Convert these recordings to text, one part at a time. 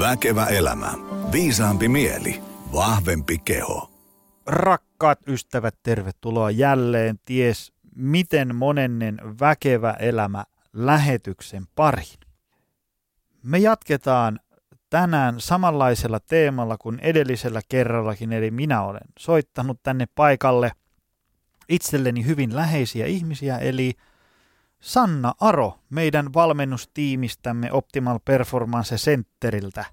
Väkevä elämä. Viisaampi mieli. Vahvempi keho. Rakkaat ystävät, tervetuloa jälleen ties miten monennen väkevä elämä lähetyksen pariin. Me jatketaan tänään samanlaisella teemalla kuin edellisellä kerrallakin, eli minä olen soittanut tänne paikalle itselleni hyvin läheisiä ihmisiä, eli Sanna Aro meidän valmennustiimistämme Optimal Performance Centeriltä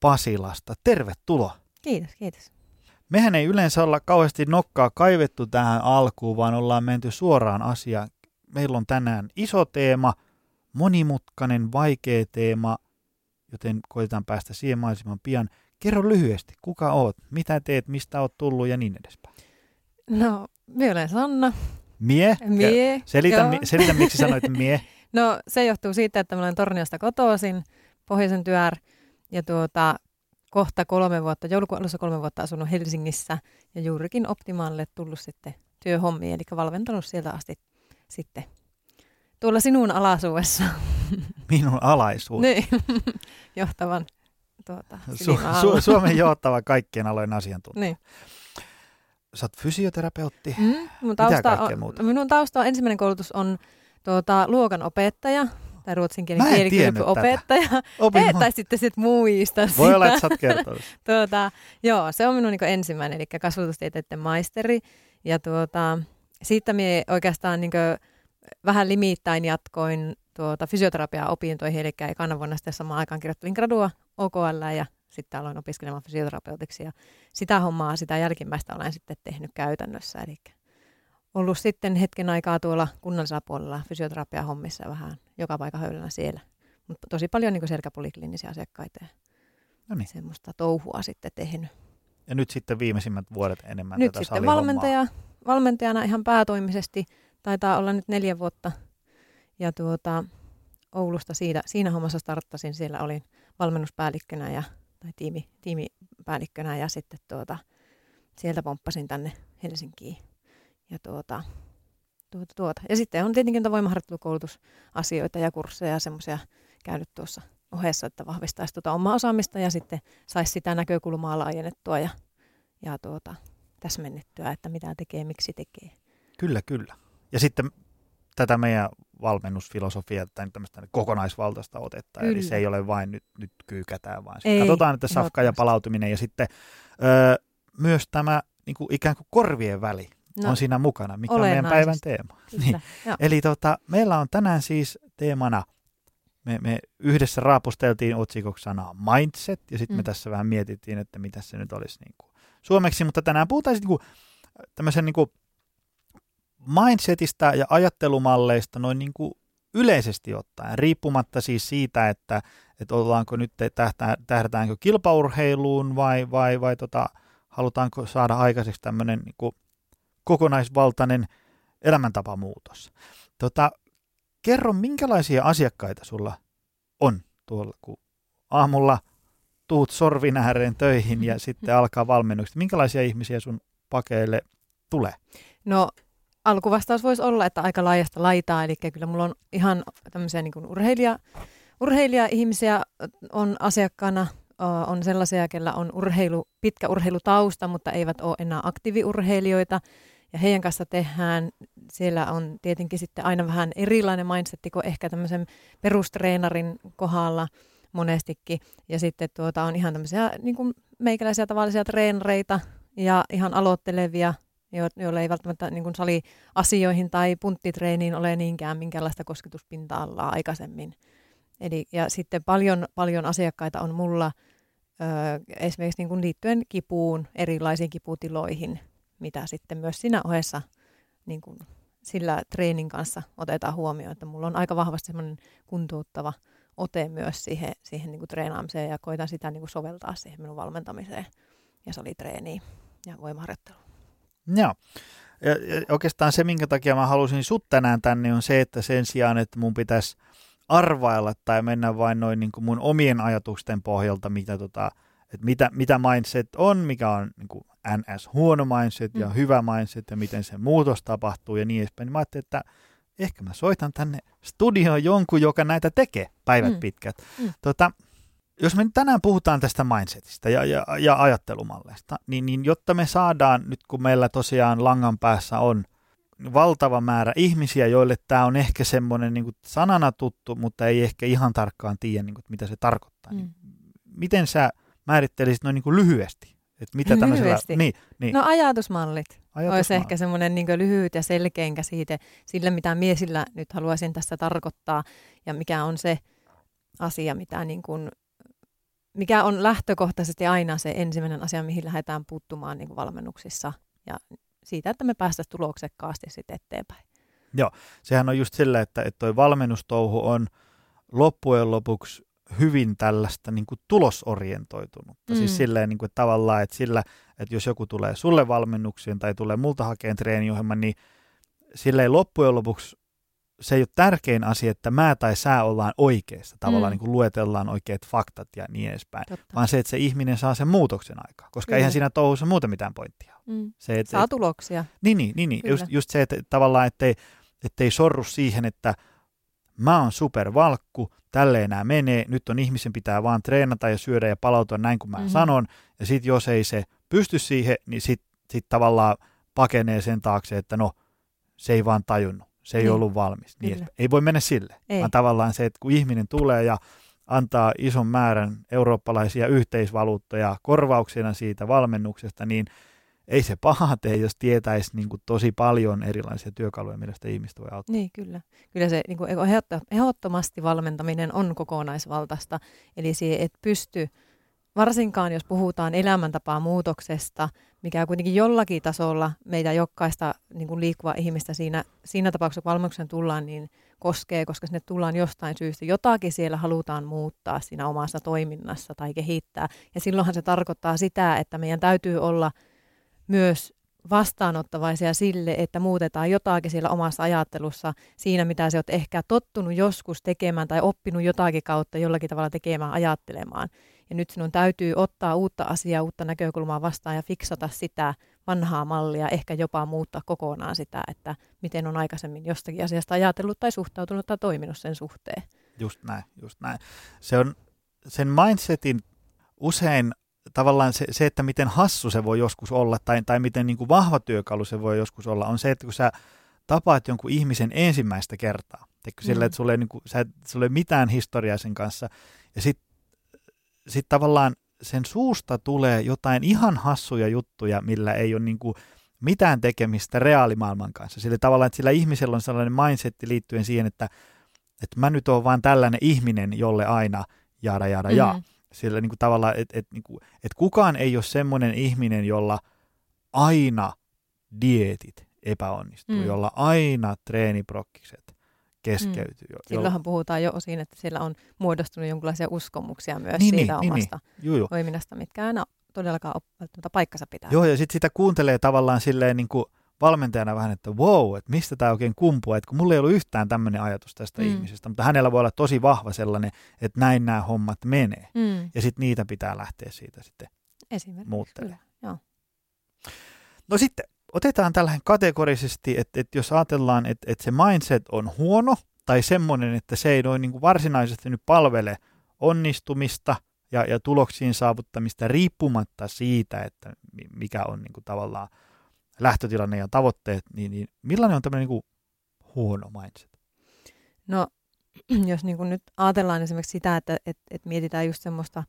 Pasilasta. Tervetuloa. Kiitos, kiitos. Mehän ei yleensä olla kauheasti nokkaa kaivettu tähän alkuun, vaan ollaan menty suoraan asiaan. Meillä on tänään iso teema, monimutkainen, vaikea teema, joten koitetaan päästä siihen mahdollisimman pian. Kerro lyhyesti, kuka oot, mitä teet, mistä oot tullut ja niin edespäin. No, minä olen Sanna. Mie? Mie. Selitä, mi, selitä, miksi sanoit mie. No, se johtuu siitä, että mä olen Torniosta kotoisin, Pohjoisen työr, ja tuota, kohta kolme vuotta, joulukuun alussa kolme vuotta asunut Helsingissä, ja juurikin Optimaalle tullut sitten työhommiin, eli valmentanut sieltä asti sitten tuolla sinun alaisuudessa. Minun alaisuus. niin, johtavan tuota, Su- Su- Suomen johtava kaikkien alojen asiantuntija. Niin. Sä oot fysioterapeutti. Mm, mun tausta on, muuta? Minun tausta on, ensimmäinen koulutus on tuota, luokan opettaja tai ruotsinkielinen kielikylpy opettaja. Opin tai sitten sit muista sitä. Voi olla, että sä oot tuota, joo, se on minun niin ensimmäinen, eli kasvatustieteiden maisteri. Ja tuota, siitä minä oikeastaan niin vähän limittäin jatkoin tuota, fysioterapiaa-opintoihin, eli ekana vuonna sitten samaan aikaan kirjoittelin gradua OKL ja sitten aloin opiskelemaan fysioterapeutiksi ja sitä hommaa, sitä jälkimmäistä olen sitten tehnyt käytännössä. Eli ollut sitten hetken aikaa tuolla kunnallisella puolella fysioterapia-hommissa vähän joka paikka höylänä siellä. Mutta tosi paljon niin selkäpoliklinisiä asiakkaita ja no niin. semmoista touhua sitten tehnyt. Ja nyt sitten viimeisimmät vuodet enemmän nyt tätä sitten valmentaja, valmentajana ihan päätoimisesti. Taitaa olla nyt neljä vuotta. Ja tuota, Oulusta siitä, siinä hommassa starttasin. Siellä olin valmennuspäällikkönä ja, tai tiimi, tiimipäällikkönä ja sitten tuota, sieltä pomppasin tänne Helsinkiin. Ja, tuota, tuota, tuota. ja sitten on tietenkin voimaharjoittelukoulutusasioita ja kursseja ja semmoisia käynyt tuossa ohessa, että vahvistaisi tuota omaa osaamista ja sitten saisi sitä näkökulmaa laajennettua ja, ja tuota, täsmennettyä, että mitä tekee, miksi tekee. Kyllä, kyllä. Ja sitten tätä meidän valmennusfilosofiaa tai tämmöistä kokonaisvaltaista otetta. Kyllä. Eli se ei ole vain nyt, nyt kyykätään, vaan ei, katsotaan, että safka ja palautuminen ja sitten öö, myös tämä niin kuin ikään kuin korvien väli no, on siinä mukana, mikä on meidän päivän teema. niin. Eli tota, meillä on tänään siis teemana, me, me yhdessä raapusteltiin otsikoksi sanaa mindset, ja sitten mm. me tässä vähän mietittiin, että mitä se nyt olisi niin kuin suomeksi, mutta tänään puhutaan sitten niin tämmöisen niin kuin mindsetistä ja ajattelumalleista noin niin kuin yleisesti ottaen, riippumatta siis siitä, että, että ollaanko nyt, tähdätäänkö kilpaurheiluun vai, vai, vai tota, halutaanko saada aikaiseksi tämmöinen niin kuin kokonaisvaltainen elämäntapamuutos. Tota, kerro, minkälaisia asiakkaita sulla on tuolla, kun aamulla tuut sorvin ääreen töihin ja sitten alkaa valmennukset. Minkälaisia ihmisiä sun pakeille tulee? No alkuvastaus voisi olla, että aika laajasta laitaa, eli kyllä mulla on ihan tämmöisiä niin urheilija, urheilija-ihmisiä on asiakkaana, on sellaisia, kellä on urheilu, pitkä urheilutausta, mutta eivät ole enää aktiiviurheilijoita, ja heidän kanssa tehdään, siellä on tietenkin sitten aina vähän erilainen mindset kuin ehkä tämmöisen perustreenarin kohdalla monestikin. Ja sitten tuota on ihan tämmöisiä niin kuin meikäläisiä tavallisia treenareita ja ihan aloittelevia, joille ei välttämättä niin kuin saliasioihin tai punttitreeniin ole niinkään minkäänlaista kosketuspinta-alaa aikaisemmin. Eli, ja sitten paljon, paljon asiakkaita on mulla ö, esimerkiksi niin kuin liittyen kipuun, erilaisiin kiputiloihin, mitä sitten myös siinä ohessa niin kuin sillä treenin kanssa otetaan huomioon, että mulla on aika vahvasti semmoinen kuntouttava ote myös siihen, siihen niin kuin treenaamiseen ja koitan sitä niin kuin soveltaa siihen minun valmentamiseen ja salitreeniin ja voimaharjoitteluun. Joo. Ja, ja oikeastaan se, minkä takia mä halusin sut tänään tänne, on se, että sen sijaan, että mun pitäisi arvailla tai mennä vain noin niin kuin mun omien ajatusten pohjalta, mitä, tota, että mitä, mitä mindset on, mikä on niin kuin NS huono mindset ja mm. hyvä mindset ja miten se muutos tapahtuu ja niin edespäin. Niin mä ajattelin, että ehkä mä soitan tänne studioon jonkun, joka näitä tekee päivät mm. pitkät. Mm. Tota, jos me tänään puhutaan tästä mindsetistä ja, ja, ja ajattelumalleista, niin, niin jotta me saadaan, nyt kun meillä tosiaan langan päässä on valtava määrä ihmisiä, joille tämä on ehkä semmoinen niin sanana tuttu, mutta ei ehkä ihan tarkkaan tiedä, niin kuin, mitä se tarkoittaa. Niin mm. Niin, miten sä määrittelisit noin niin lyhyesti? Että mitä lyhyesti? Niin, niin. No ajatusmallit. Ajatusmallit. Olisi ehkä semmoinen niin lyhyt ja selkein käsite sille, mitä miesillä nyt haluaisin tässä tarkoittaa ja mikä on se asia, mitä niin kuin mikä on lähtökohtaisesti aina se ensimmäinen asia, mihin lähdetään puuttumaan niin kuin valmennuksissa ja siitä, että me päästäisiin tuloksekkaasti sitten eteenpäin. Joo, sehän on just sillä, että, että toi valmennustouhu on loppujen lopuksi hyvin tällaista niin kuin tulosorientoitunutta. Siis mm. Siis silleen niin kuin, tavallaan, että sillä, että jos joku tulee sulle valmennuksiin tai tulee multa hakeen treeniohjelman, niin silleen loppujen lopuksi se ei ole tärkein asia, että mä tai sä ollaan oikeassa, tavallaan mm. niin kuin luetellaan oikeat faktat ja niin edespäin, Totta. vaan se, että se ihminen saa sen muutoksen aikaa, koska Kyllä. eihän siinä touhussa muuta mitään pointtia. Mm. Se, että, saa tuloksia. Niin, niin, niin, niin. Just, just se, että tavallaan, ettei, ettei sorru siihen, että mä oon supervalkku, tälleen nämä menee, nyt on ihmisen pitää vaan treenata ja syödä ja palautua näin kuin mä mm-hmm. sanon, ja sitten jos ei se pysty siihen, niin sitten sit tavallaan pakenee sen taakse, että no, se ei vaan tajunnut se ei niin. ollut valmis. Niin, ei voi mennä sille, ei. vaan tavallaan se, että kun ihminen tulee ja antaa ison määrän eurooppalaisia yhteisvaluuttoja korvauksena siitä valmennuksesta, niin ei se paha tee, jos tietäisi niin kuin tosi paljon erilaisia työkaluja, millä sitä ihmistä voi auttaa. Niin, kyllä. Kyllä se niin kuin, ehdottomasti valmentaminen on kokonaisvaltaista, eli se et pysty varsinkaan jos puhutaan elämäntapaa muutoksesta, mikä kuitenkin jollakin tasolla meitä jokaista niin kuin liikkuva ihmistä siinä, siinä tapauksessa, kun valmennuksen tullaan, niin koskee, koska sinne tullaan jostain syystä. Jotakin siellä halutaan muuttaa siinä omassa toiminnassa tai kehittää. Ja silloinhan se tarkoittaa sitä, että meidän täytyy olla myös vastaanottavaisia sille, että muutetaan jotakin siellä omassa ajattelussa siinä, mitä sä oot ehkä tottunut joskus tekemään tai oppinut jotakin kautta jollakin tavalla tekemään, ajattelemaan. Ja nyt sinun täytyy ottaa uutta asiaa, uutta näkökulmaa vastaan ja fiksata sitä vanhaa mallia, ehkä jopa muuttaa kokonaan sitä, että miten on aikaisemmin jostakin asiasta ajatellut tai suhtautunut tai toiminut sen suhteen. Just näin, just näin. Se on sen mindsetin usein tavallaan se, se, että miten hassu se voi joskus olla tai, tai miten niin kuin vahva työkalu se voi joskus olla, on se, että kun sä tapaat jonkun ihmisen ensimmäistä kertaa, teikö, mm. sille, että sulla ei, niin kuin, sä, sulla ei mitään historiaa sen kanssa, ja sitten sit tavallaan sen suusta tulee jotain ihan hassuja juttuja, millä ei ole niin kuin mitään tekemistä reaalimaailman kanssa. Sillä tavallaan, että sillä ihmisellä on sellainen mindsetti liittyen siihen, että, että mä nyt oon vaan tällainen ihminen, jolle aina jaada, jaada, mm-hmm. jaa. Sillä niin kuin tavallaan, että et, niin kuin, et kukaan ei ole semmoinen ihminen, jolla aina dietit epäonnistuu, mm. jolla aina treeniprokkikset keskeytyy. Mm. Silloinhan puhutaan jo osin, että siellä on muodostunut jonkinlaisia uskomuksia myös niin, siitä niin, niin. omasta niin, Juu, toiminnasta, mitkä aina todellakaan ole paikkansa pitää. Joo, ja sitten sitä kuuntelee tavallaan silleen niin kuin valmentajana vähän, että wow, että mistä tämä oikein kumpuu, että kun mulla ei ollut yhtään tämmöinen ajatus tästä mm. ihmisestä, mutta hänellä voi olla tosi vahva sellainen, että näin nämä hommat menee. Mm. Ja sitten niitä pitää lähteä siitä sitten muuttelemaan. Joo. No sitten otetaan tällainen kategorisesti, että, että jos ajatellaan, että, että se mindset on huono tai semmoinen, että se ei noin niin kuin varsinaisesti nyt palvele onnistumista ja, ja tuloksiin saavuttamista riippumatta siitä, että mikä on niin kuin tavallaan lähtötilanne ja tavoitteet, niin, niin millainen on tämmöinen niin kuin huono mindset? No, jos niin kuin nyt ajatellaan esimerkiksi sitä, että, että, että mietitään just semmoista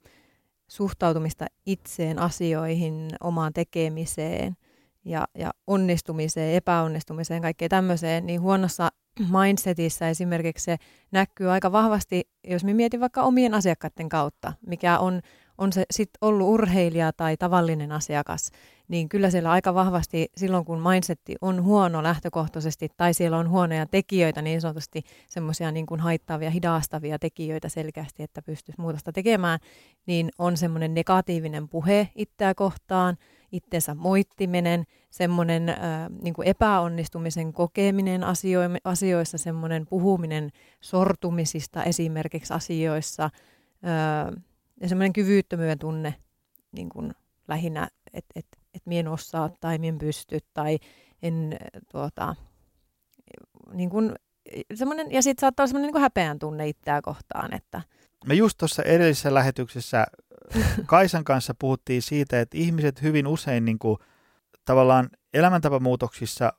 suhtautumista itseen, asioihin, omaan tekemiseen – ja, ja onnistumiseen, epäonnistumiseen, kaikkeen tämmöiseen, niin huonossa mindsetissä esimerkiksi se näkyy aika vahvasti, jos me mietin vaikka omien asiakkaiden kautta, mikä on, on se sitten ollut urheilija tai tavallinen asiakas, niin kyllä siellä aika vahvasti silloin, kun mindsetti on huono lähtökohtaisesti tai siellä on huonoja tekijöitä, niin sanotusti semmoisia niin kuin haittaavia, hidastavia tekijöitä selkeästi, että pystyisi muutosta tekemään, niin on semmoinen negatiivinen puhe itseä kohtaan – itsensä moittiminen, semmoinen äh, niin epäonnistumisen kokeminen asio- asioissa, semmoinen puhuminen sortumisista esimerkiksi asioissa äh, ja semmoinen kyvyttömyyden tunne niin kuin lähinnä, että et, et mien osaa tai mien pysty tai en tuota, niin kuin, semmoinen, ja sitten saattaa olla semmoinen niin häpeän tunne itseä kohtaan, että me just tuossa edellisessä lähetyksessä Kaisan kanssa puhuttiin siitä, että ihmiset hyvin usein niin kuin, tavallaan elämäntapamuutoksissa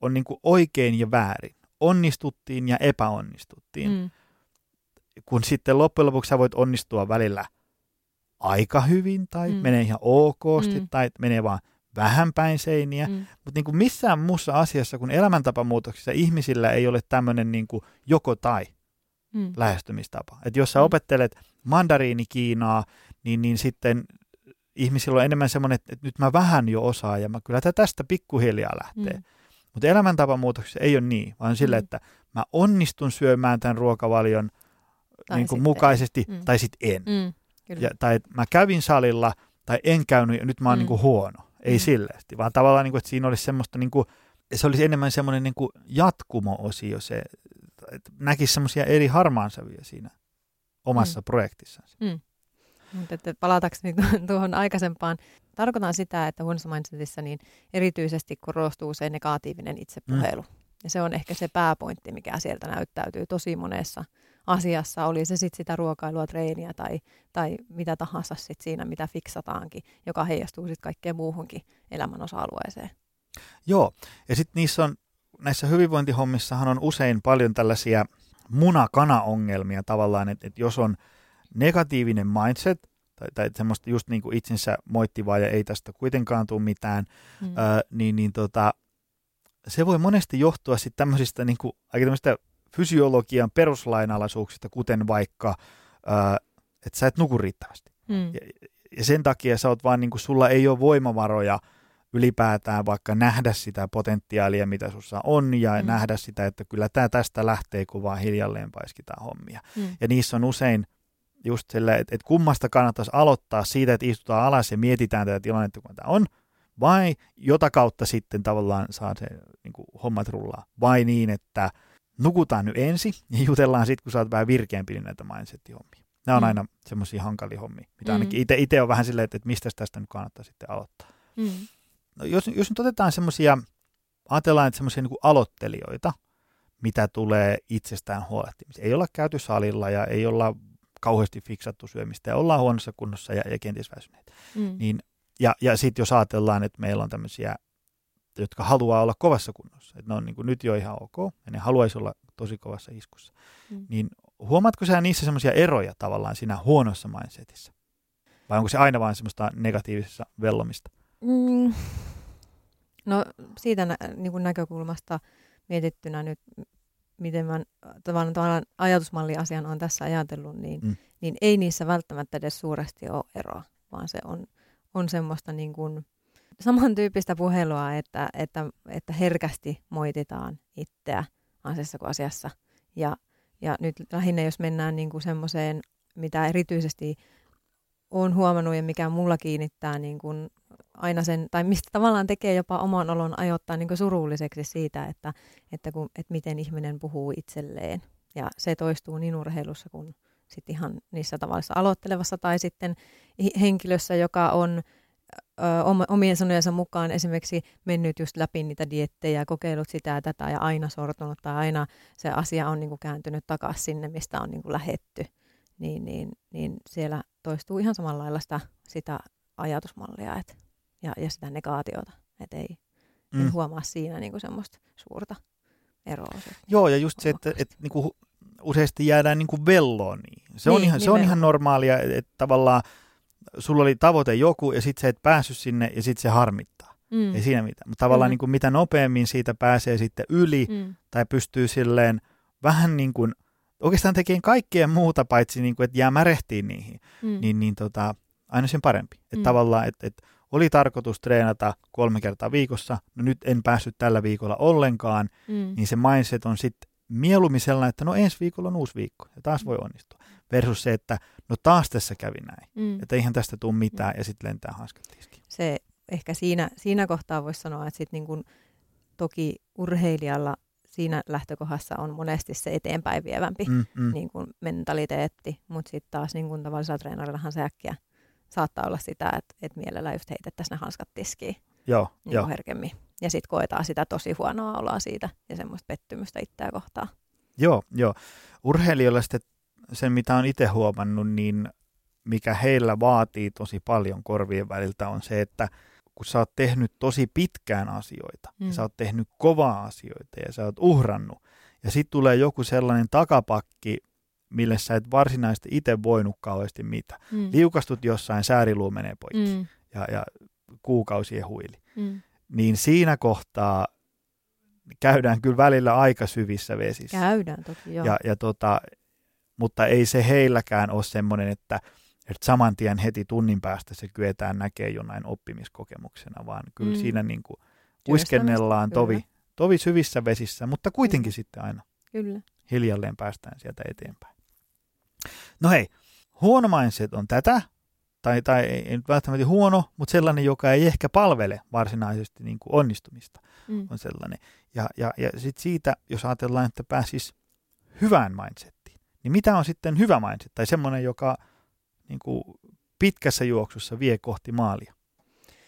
on niin kuin oikein ja väärin. Onnistuttiin ja epäonnistuttiin. Mm. Kun sitten loppujen lopuksi sä voit onnistua välillä aika hyvin tai mm. menee ihan okosti mm. tai menee vaan vähän päin seiniä. Mm. Mutta niin kuin missään muussa asiassa kuin elämäntapamuutoksissa ihmisillä ei ole tämmöinen niin kuin joko tai mm. lähestymistapa. Että jos sä mm. opettelet mandariini-Kiinaa, niin, niin sitten ihmisillä on enemmän semmoinen, että, että nyt mä vähän jo osaan ja mä kyllä tästä pikkuhiljaa lähtee. Mm. Mutta elämäntapamuutoksessa ei ole niin, vaan sillä, mm. että mä onnistun syömään tämän ruokavalion niin kuin mukaisesti mm. tai sitten en. Mm, ja, tai mä kävin salilla tai en käynyt ja nyt mä oon mm. niin kuin huono. Ei mm. silleesti, vaan tavallaan, niin kuin, että siinä olisi semmoista, niin kuin, se olisi enemmän semmoinen niin kuin jatkumo-osio, se, että näkisi semmoisia eri harmaansävyjä siinä omassa mm. projektissansa. Mm. Mutta että palatakseni tuohon aikaisempaan, tarkoitan sitä, että huonossa mindsetissa niin erityisesti korostuu se negatiivinen itsepuhelu. Mm. Ja se on ehkä se pääpointti, mikä sieltä näyttäytyy tosi monessa asiassa, oli se sitten sitä ruokailua, treeniä tai, tai mitä tahansa sit siinä, mitä fiksataankin, joka heijastuu sitten kaikkeen muuhunkin elämän osa-alueeseen. Joo, ja sitten niissä on, näissä hyvinvointihommissahan on usein paljon tällaisia muna-kana-ongelmia tavallaan, että, että jos on negatiivinen mindset, tai, tai semmoista just niin kuin itsensä moittivaa ja ei tästä kuitenkaan tule mitään, mm. ö, niin, niin tota, se voi monesti johtua sitten tämmöisistä niin kuin, aika fysiologian peruslainalaisuuksista, kuten vaikka, ää, että sä et nuku riittävästi. Mm. Ja, ja sen takia sä oot vaan, niin kuin, sulla ei ole voimavaroja ylipäätään vaikka nähdä sitä potentiaalia, mitä sussa on, ja mm. nähdä sitä, että kyllä tämä tästä lähtee, kun vaan hiljalleen paiskitaan hommia. Mm. Ja niissä on usein just sille, että, että kummasta kannattaisi aloittaa siitä, että istutaan alas ja mietitään tätä tilannetta, kun tämä on, vai jota kautta sitten tavallaan saa se niin kuin, hommat rullaa, vai niin, että nukutaan nyt ensin ja jutellaan sitten, kun sä oot vähän virkeämpi niin näitä mindset-hommia. Nämä on mm. aina semmoisia hankalia hommia, mitä mm. ainakin itse on vähän silleen, että, että mistä tästä nyt kannattaa sitten aloittaa. Mm. No, jos, jos nyt otetaan semmoisia, ajatellaan, että semmoisia niin aloittelijoita, mitä tulee itsestään huolehtimiseen. Ei olla käyty salilla ja ei olla kauheasti fiksattu syömistä ja ollaan huonossa kunnossa ja, ja kenties väsyneet. Mm. Niin, ja ja sitten jos ajatellaan, että meillä on tämmöisiä jotka haluaa olla kovassa kunnossa. Että ne on niin kuin nyt jo ihan ok ja ne haluaisi olla tosi kovassa iskussa. Mm. Niin huomaatko sä niissä semmoisia eroja tavallaan siinä huonossa mindsetissä? Vai onko se aina vain semmoista negatiivisessa vellomista? Mm. No siitä nä- niin kuin näkökulmasta mietittynä nyt, miten mä tavallaan, tavallaan ajatusmalliasian on tässä ajatellut, niin, mm. niin ei niissä välttämättä edes suuresti ole eroa, vaan se on, on semmoista niin kuin, samantyyppistä puhelua, että, että, että herkästi moititaan itseä asiassa kuin asiassa. Ja, ja nyt lähinnä, jos mennään niin kuin semmoiseen, mitä erityisesti olen huomannut ja mikä mulla kiinnittää niin kuin aina sen, tai mistä tavallaan tekee jopa oman olon ajoittaa niin kuin surulliseksi siitä, että, että, kun, että miten ihminen puhuu itselleen. Ja se toistuu niin urheilussa kuin sitten ihan niissä tavallissa aloittelevassa tai sitten henkilössä, joka on omien sanojensa mukaan esimerkiksi mennyt just läpi niitä diettejä, kokeillut sitä ja tätä ja aina sortunut tai aina se asia on niin kuin kääntynyt takaisin sinne, mistä on niin kuin lähetty, niin, niin, niin siellä toistuu ihan samalla lailla sitä, sitä ajatusmallia et, ja, ja sitä negaatiota, että ei mm. en huomaa siinä niin kuin semmoista suurta eroa. Joo, ja just se, että, että niin kuin useasti jäädään niin kuin velloon. Niin. Se, niin, on ihan, se on ihan normaalia, että tavallaan sulla oli tavoite joku ja sitten sä et päässyt sinne ja sitten se harmittaa. Mm. Ei siinä mitään. Mutta tavallaan mm. niin kuin mitä nopeammin siitä pääsee sitten yli mm. tai pystyy silleen vähän niin kuin oikeastaan tekemään kaikkea muuta paitsi niin kuin, että jää märehtiin niihin, mm. niin, niin tota, aina sen parempi. Että mm. tavallaan, että, että oli tarkoitus treenata kolme kertaa viikossa, no nyt en päässyt tällä viikolla ollenkaan, mm. niin se mindset on sitten mieluummin sellainen, että no ensi viikolla on uusi viikko ja taas voi onnistua versus se, että no taas tässä kävi näin, mm. että eihän tästä tule mitään mm. ja sitten lentää hanskat tiskiin. Se ehkä siinä, siinä kohtaa voisi sanoa, että sitten niin toki urheilijalla siinä lähtökohdassa on monesti se eteenpäin vievämpi mm, mm. Niin kuin mentaliteetti, mutta sitten taas niin kuin tavallisella treenarillahan se äkkiä saattaa olla sitä, että, että mielellä just heitettäisiin ne hanskat tiskiin Joo, niin jo. herkemmin. Ja sitten koetaan sitä tosi huonoa oloa siitä ja semmoista pettymystä itseä kohtaan. Joo, joo. Urheilijoilla sitten sen mitä on itse huomannut, niin mikä heillä vaatii tosi paljon korvien väliltä on se, että kun sä oot tehnyt tosi pitkään asioita, mm. ja sä oot tehnyt kovaa asioita ja sä oot uhrannut, ja sitten tulee joku sellainen takapakki, mille sä et varsinaisesti itse voinut kauheasti mitä. Mm. Liukastut jossain, sääriluu menee poikki mm. ja, ja kuukausien huili. Mm. Niin siinä kohtaa käydään kyllä välillä aika syvissä vesissä. Käydään toki, joo. Ja, ja tota, mutta ei se heilläkään ole semmoinen, että, että saman tien heti tunnin päästä se kyetään näkemään jonain oppimiskokemuksena, vaan kyllä mm. siinä niin kuin uiskennellaan tovi, tovi syvissä vesissä, mutta kuitenkin mm. sitten aina kyllä. hiljalleen päästään sieltä eteenpäin. No hei, huono mindset on tätä, tai, tai ei nyt välttämättä huono, mutta sellainen, joka ei ehkä palvele varsinaisesti niin kuin onnistumista, mm. on sellainen. Ja, ja, ja sitten siitä, jos ajatellaan, että pääsisi hyvään mindsettiin, niin mitä on sitten hyvä mindset, tai semmoinen, joka niin kuin pitkässä juoksussa vie kohti maalia?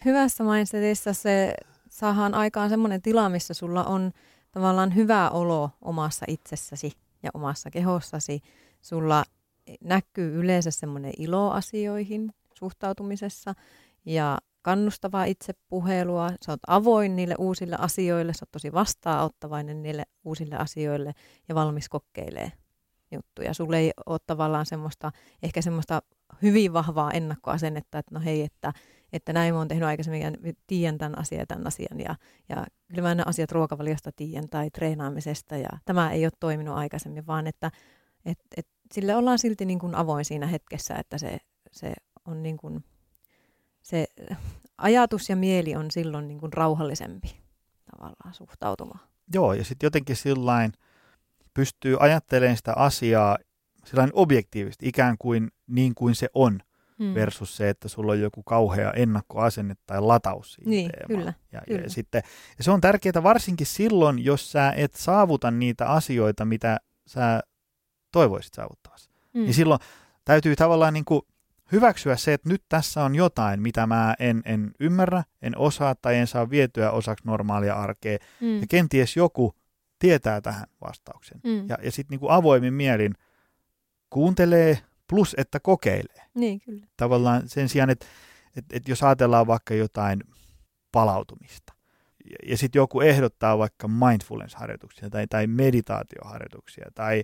Hyvässä mindsetissa se saadaan aikaan semmoinen tila, missä sulla on tavallaan hyvä olo omassa itsessäsi ja omassa kehossasi. Sulla näkyy yleensä semmoinen ilo asioihin suhtautumisessa ja kannustavaa itsepuhelua. Sä oot avoin niille uusille asioille, sä oot tosi vastaanottavainen niille uusille asioille ja valmis kokeilee juttuja. Sulle ei ole tavallaan semmoista, ehkä semmoista hyvin vahvaa ennakkoasennetta, että no hei, että, että näin mä oon tehnyt aikaisemmin ja tiedän tämän asian ja tämän asian ja, ja kyllä mä asiat ruokavaliosta tiedän tai treenaamisesta ja tämä ei ole toiminut aikaisemmin, vaan että et, et sille ollaan silti niin kuin avoin siinä hetkessä, että se, se on niin kuin, se ajatus ja mieli on silloin niin kuin rauhallisempi tavallaan suhtautumaan. Joo, ja sitten jotenkin sillain pystyy ajattelemaan sitä asiaa sillain objektiivisesti, ikään kuin niin kuin se on, hmm. versus se, että sulla on joku kauhea ennakkoasenne tai lataus siitä niin, Kyllä, ja, kyllä. Ja, sitten, ja se on tärkeää varsinkin silloin, jos sä et saavuta niitä asioita, mitä sä toivoisit saavuttavasi. Mm. Niin silloin täytyy tavallaan niin kuin hyväksyä se, että nyt tässä on jotain, mitä mä en, en ymmärrä, en osaa tai en saa vietyä osaksi normaalia arkea. Mm. Ja kenties joku tietää tähän vastauksen. Mm. Ja, ja sitten niin avoimin mielin kuuntelee plus, että kokeilee. Niin, kyllä. Tavallaan sen sijaan, että, että, että jos ajatellaan vaikka jotain palautumista, ja, ja sitten joku ehdottaa vaikka mindfulness-harjoituksia tai, tai meditaatioharjoituksia tai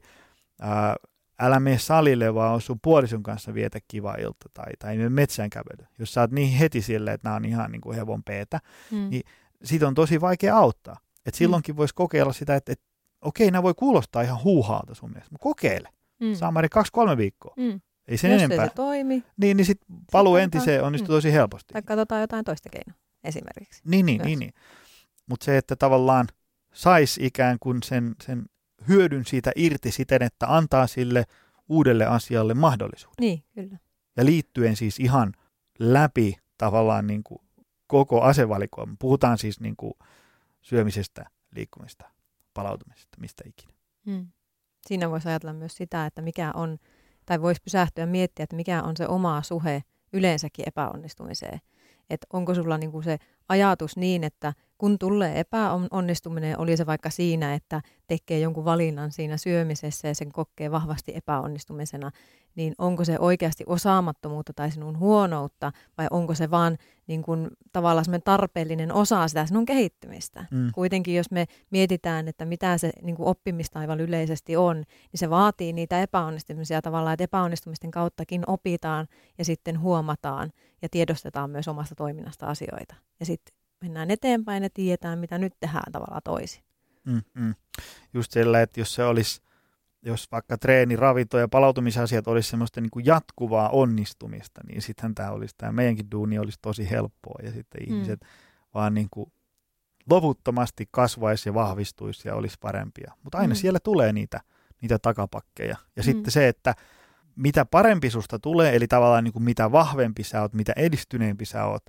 ää, älä mene salille, vaan on sun puolison kanssa vietä kiva ilta tai, tai mene metsään kävely. Jos sä oot niin heti silleen, että nämä on ihan niin kuin hevon peetä, mm. niin siitä on tosi vaikea auttaa. Et mm. silloinkin mm. voisi kokeilla sitä, että, että okei, nämä voi kuulostaa ihan huuhaalta sun mielestä, mutta kokeile. Mm. Saamari kaksi-kolme viikkoa. Mm. Ei sen Jos enempää. se toimi. Niin, niin sitten paluu sit entiseen onnistuu mm. tosi helposti. Tai katsotaan jotain toista keinoa esimerkiksi. Niin, niin, niin, niin. Mutta se, että tavallaan saisi ikään kuin sen, sen hyödyn siitä irti siten, että antaa sille uudelle asialle mahdollisuuden. Niin, kyllä. Ja liittyen siis ihan läpi tavallaan niin kuin koko asevalikoima. Puhutaan siis niin kuin syömisestä, liikkumista, palautumisesta, mistä ikinä. Hmm. Siinä voisi ajatella myös sitä, että mikä on, tai voisi pysähtyä ja miettiä, että mikä on se oma suhe yleensäkin epäonnistumiseen. Että onko sulla niin kuin se ajatus niin, että kun tulee epäonnistuminen, oli se vaikka siinä, että tekee jonkun valinnan siinä syömisessä ja sen kokee vahvasti epäonnistumisena, niin onko se oikeasti osaamattomuutta tai sinun huonoutta vai onko se vaan niin kuin, tavallaan tarpeellinen osa sitä sinun kehittymistä. Mm. Kuitenkin jos me mietitään, että mitä se niin kuin oppimista aivan yleisesti on, niin se vaatii niitä epäonnistumisia tavallaan, että epäonnistumisten kauttakin opitaan ja sitten huomataan ja tiedostetaan myös omasta toiminnasta asioita. Ja sitten mennään eteenpäin ja tiedetään, mitä nyt tehdään tavallaan toisin. Mm, mm. Just sillä, että jos se olisi, jos vaikka treeni, ravinto ja palautumisasiat olisi semmoista niin kuin jatkuvaa onnistumista, niin sittenhän tämä olisi, tämä meidänkin duuni olisi tosi helppoa ja sitten mm. ihmiset vaan niin kuin loputtomasti kasvaisi ja vahvistuisi ja olisi parempia. Mutta aina mm. siellä tulee niitä, niitä takapakkeja. Ja mm. sitten se, että mitä parempi susta tulee, eli tavallaan niin kuin mitä vahvempi sä oot, mitä edistyneempi sä oot,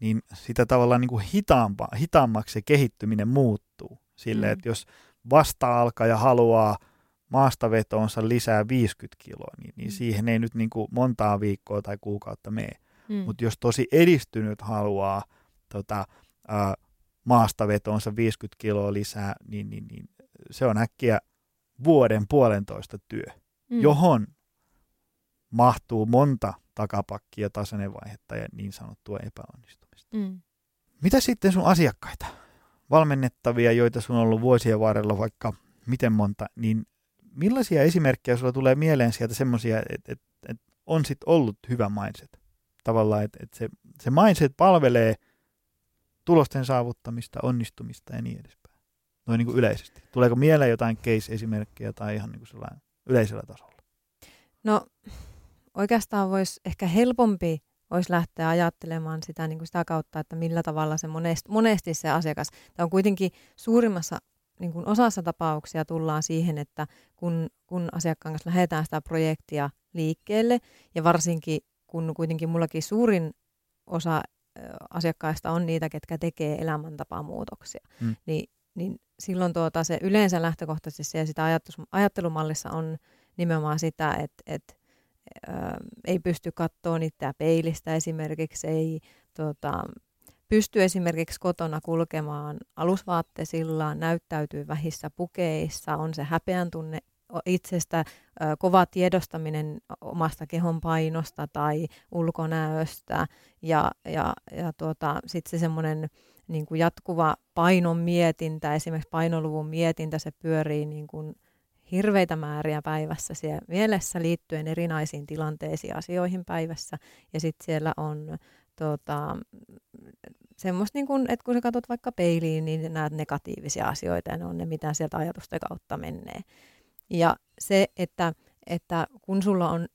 niin sitä tavallaan niin kuin hitaampa, hitaammaksi se kehittyminen muuttuu. Sille, mm. että jos vasta alkaa ja haluaa maastavetoonsa lisää 50 kiloa, niin, niin mm. siihen ei nyt niin kuin montaa viikkoa tai kuukautta mene. Mm. Mutta jos tosi edistynyt haluaa tota, ää, maastavetoonsa 50 kiloa lisää, niin, niin, niin se on äkkiä vuoden puolentoista työ, mm. johon mahtuu monta takapakkia, tasanevaihetta ja niin sanottua epäonnistumista. Mm. Mitä sitten sun asiakkaita, valmennettavia, joita sun on ollut vuosien varrella vaikka miten monta, niin millaisia esimerkkejä sulla tulee mieleen sieltä semmoisia, että et, et on sitten ollut hyvä mindset? Tavallaan, että et se, se mindset palvelee tulosten saavuttamista, onnistumista ja niin edespäin. Noin niin kuin yleisesti. Tuleeko mieleen jotain case-esimerkkejä tai ihan niin kuin yleisellä tasolla? No oikeastaan voisi ehkä helpompi olisi lähteä ajattelemaan sitä, niin kuin sitä kautta, että millä tavalla se monesti, monesti se asiakas, tämä on kuitenkin suurimmassa niin kuin osassa tapauksia tullaan siihen, että kun, kun asiakkaan kanssa lähdetään sitä projektia liikkeelle, ja varsinkin kun kuitenkin mullakin suurin osa asiakkaista on niitä, ketkä tekee elämäntapamuutoksia, hmm. niin, niin silloin tuota se yleensä lähtökohtaisesti ja sitä ajattelumallissa on nimenomaan sitä, että, että ei pysty katsoa niitä peilistä esimerkiksi, ei tota, pysty esimerkiksi kotona kulkemaan alusvaattesillaan, näyttäytyy vähissä pukeissa, on se häpeän tunne itsestä, kova tiedostaminen omasta kehon painosta tai ulkonäöstä ja, ja, ja tuota, sitten se semmoinen niin jatkuva painon mietintä, esimerkiksi painoluvun mietintä, se pyörii niin kuin hirveitä määriä päivässä siellä mielessä liittyen erinäisiin tilanteisiin asioihin päivässä. Ja sitten siellä on tota, semmoista, niin kun, että kun sä katsot vaikka peiliin, niin näet negatiivisia asioita ja ne on ne, mitä sieltä ajatusten kautta menee. Ja se, että, että kun sulla on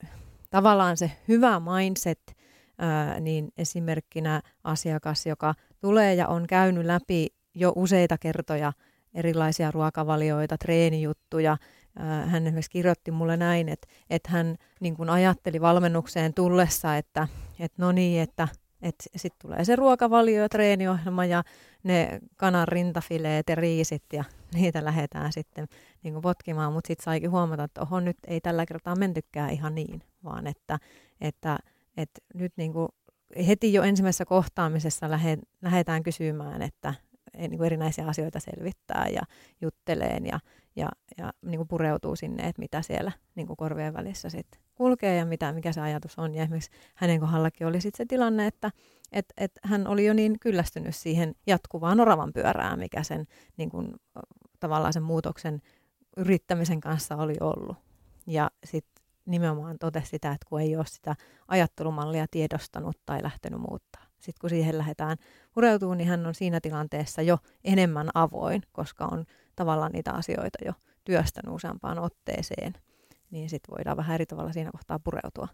tavallaan se hyvä mindset, ää, niin esimerkkinä asiakas, joka tulee ja on käynyt läpi jo useita kertoja erilaisia ruokavalioita, treenijuttuja, hän esimerkiksi kirjoitti mulle näin, että, että hän niin kuin ajatteli valmennukseen tullessa, että, että no niin, että, että sitten tulee se ruokavalio ja treeniohjelma ja ne kanan rintafileet ja riisit ja niitä lähdetään sitten niin kuin potkimaan, mutta sitten saikin huomata, että oho, nyt ei tällä kertaa mentykään ihan niin, vaan että, että, että nyt niin kuin heti jo ensimmäisessä kohtaamisessa lähdetään kysymään, että niin kuin erinäisiä asioita selvittää ja jutteleen ja, ja, ja niin kuin pureutuu sinne, että mitä siellä niin kuin korvien välissä sitten kulkee ja mitä, mikä se ajatus on. Ja esimerkiksi hänen kohdallakin oli sitten se tilanne, että et, et hän oli jo niin kyllästynyt siihen jatkuvaan oravan pyörään, mikä sen niin kuin, tavallaan sen muutoksen yrittämisen kanssa oli ollut. Ja sitten nimenomaan totesi sitä, että kun ei ole sitä ajattelumallia tiedostanut tai lähtenyt muuttaa. Sitten kun siihen lähdetään pureutumaan, niin hän on siinä tilanteessa jo enemmän avoin, koska on tavallaan niitä asioita jo työstänyt useampaan otteeseen, niin sitten voidaan vähän eri tavalla siinä kohtaa pureutua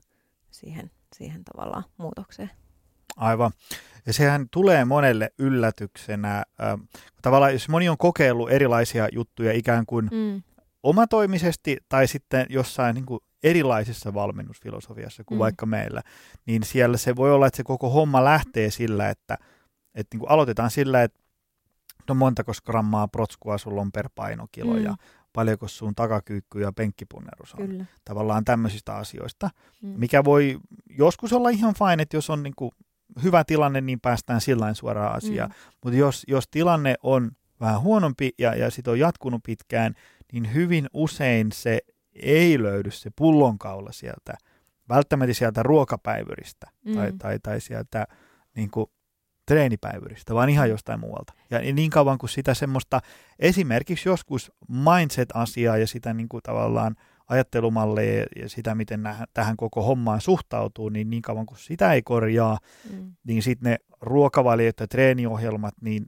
siihen, siihen tavallaan muutokseen. Aivan. Ja sehän tulee monelle yllätyksenä. Ähm, tavallaan jos moni on kokeillut erilaisia juttuja ikään kuin mm. omatoimisesti tai sitten jossain niin kuin erilaisessa valmennusfilosofiassa kuin mm. vaikka meillä, niin siellä se voi olla, että se koko homma lähtee sillä, että, että niin kuin aloitetaan sillä, että no montako grammaa protskua sulla on per painokilo mm. ja paljonko sun takakyykky ja penkkipunnerus on. Kyllä. Tavallaan tämmöisistä asioista, mm. mikä voi joskus olla ihan fine, että jos on niin kuin hyvä tilanne, niin päästään sillä suoraan asiaan. Mm. Mutta jos, jos tilanne on vähän huonompi ja, ja sit on jatkunut pitkään, niin hyvin usein se ei löydy se pullonkaula sieltä, välttämättä sieltä ruokapäivyristä mm. tai, tai, tai sieltä niin kuin, treenipäivyristä, vaan ihan jostain muualta. Ja niin kauan kuin sitä semmoista esimerkiksi joskus mindset-asiaa ja sitä niin kuin tavallaan ajattelumalleja ja sitä, miten nä- tähän koko hommaan suhtautuu, niin niin kauan kuin sitä ei korjaa, mm. niin sitten ne ruokavaliot ja treeniohjelmat, niin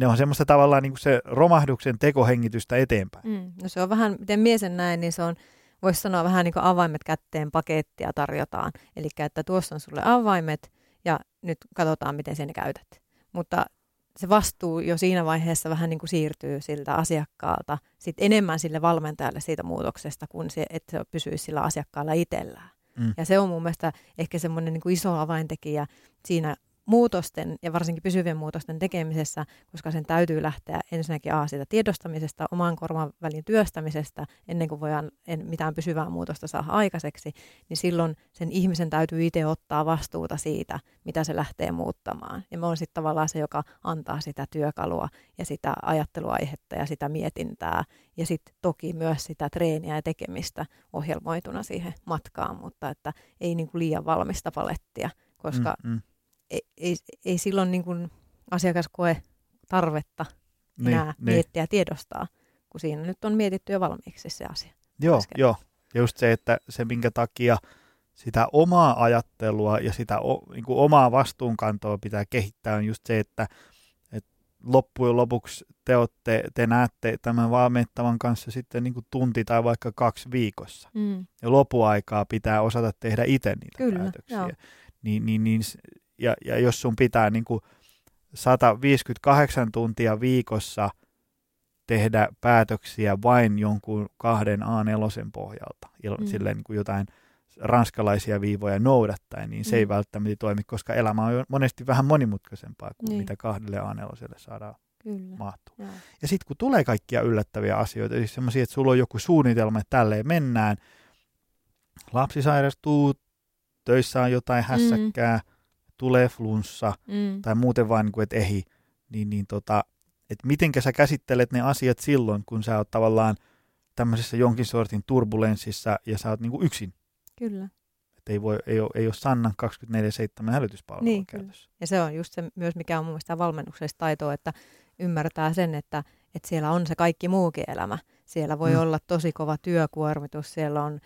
ne on semmoista tavallaan niin kuin se romahduksen tekohengitystä eteenpäin. Mm. No se on vähän, miten miesen näin, niin se on, voisi sanoa vähän niin kuin avaimet kätteen pakettia tarjotaan. Eli että tuossa on sulle avaimet, ja nyt katsotaan, miten sen käytät. Mutta se vastuu jo siinä vaiheessa vähän niin kuin siirtyy siltä asiakkaalta sit enemmän sille valmentajalle siitä muutoksesta, kuin se, että se pysyisi sillä asiakkaalla itsellään. Mm. Ja se on mun mielestä ehkä semmoinen niin kuin iso avaintekijä siinä muutosten ja varsinkin pysyvien muutosten tekemisessä, koska sen täytyy lähteä ensinnäkin A siitä tiedostamisesta, oman korvan välin työstämisestä, ennen kuin voidaan en, mitään pysyvää muutosta saada aikaiseksi, niin silloin sen ihmisen täytyy itse ottaa vastuuta siitä, mitä se lähtee muuttamaan. Ja me on sitten tavallaan se, joka antaa sitä työkalua ja sitä ajatteluaihetta ja sitä mietintää ja sitten toki myös sitä treeniä ja tekemistä ohjelmoituna siihen matkaan, mutta että ei niin kuin liian valmista palettia, koska mm, mm ei, ei, silloin niin kuin asiakas koe tarvetta niin, enää niin, miettiä ja tiedostaa, kun siinä nyt on mietitty jo valmiiksi se asia. Joo, äsken. joo. Ja just se, että se minkä takia sitä omaa ajattelua ja sitä o, niin kuin omaa vastuunkantoa pitää kehittää on just se, että, että loppujen lopuksi te, olette, te näette tämän valmennettavan kanssa sitten niin kuin tunti tai vaikka kaksi viikossa. Mm. Ja lopuaikaa pitää osata tehdä itse niitä Kyllä, päätöksiä. Joo. Niin, niin, niin ja, ja jos sun pitää niin kuin 158 tuntia viikossa tehdä päätöksiä vain jonkun kahden A4 pohjalta, mm. silleen niin kuin jotain ranskalaisia viivoja noudattaen, niin se mm. ei välttämättä toimi, koska elämä on monesti vähän monimutkaisempaa kuin niin. mitä kahdelle A4 saadaan Kyllä. mahtuu. Ja, ja sitten kun tulee kaikkia yllättäviä asioita, siis semmoisia, että sulla on joku suunnitelma, että tälleen mennään, lapsi sairastuu, töissä on jotain mm. hässäkkää, mm tulee flunssa mm. tai muuten vain, niin kuin, että ehi, niin, niin tota, että mitenkä sä käsittelet ne asiat silloin, kun sä oot tavallaan tämmöisessä jonkin sortin turbulenssissa ja sä oot niin kuin yksin. Kyllä. Että ei, voi, ei, ole, ei ole Sannan 24-7 hälytyspalvelua niin, käytössä. Kyllä. Ja se on just se myös, mikä on mun mielestä valmennuksellista taitoa, että ymmärtää sen, että, että siellä on se kaikki muukin elämä. Siellä voi mm. olla tosi kova työkuormitus, siellä on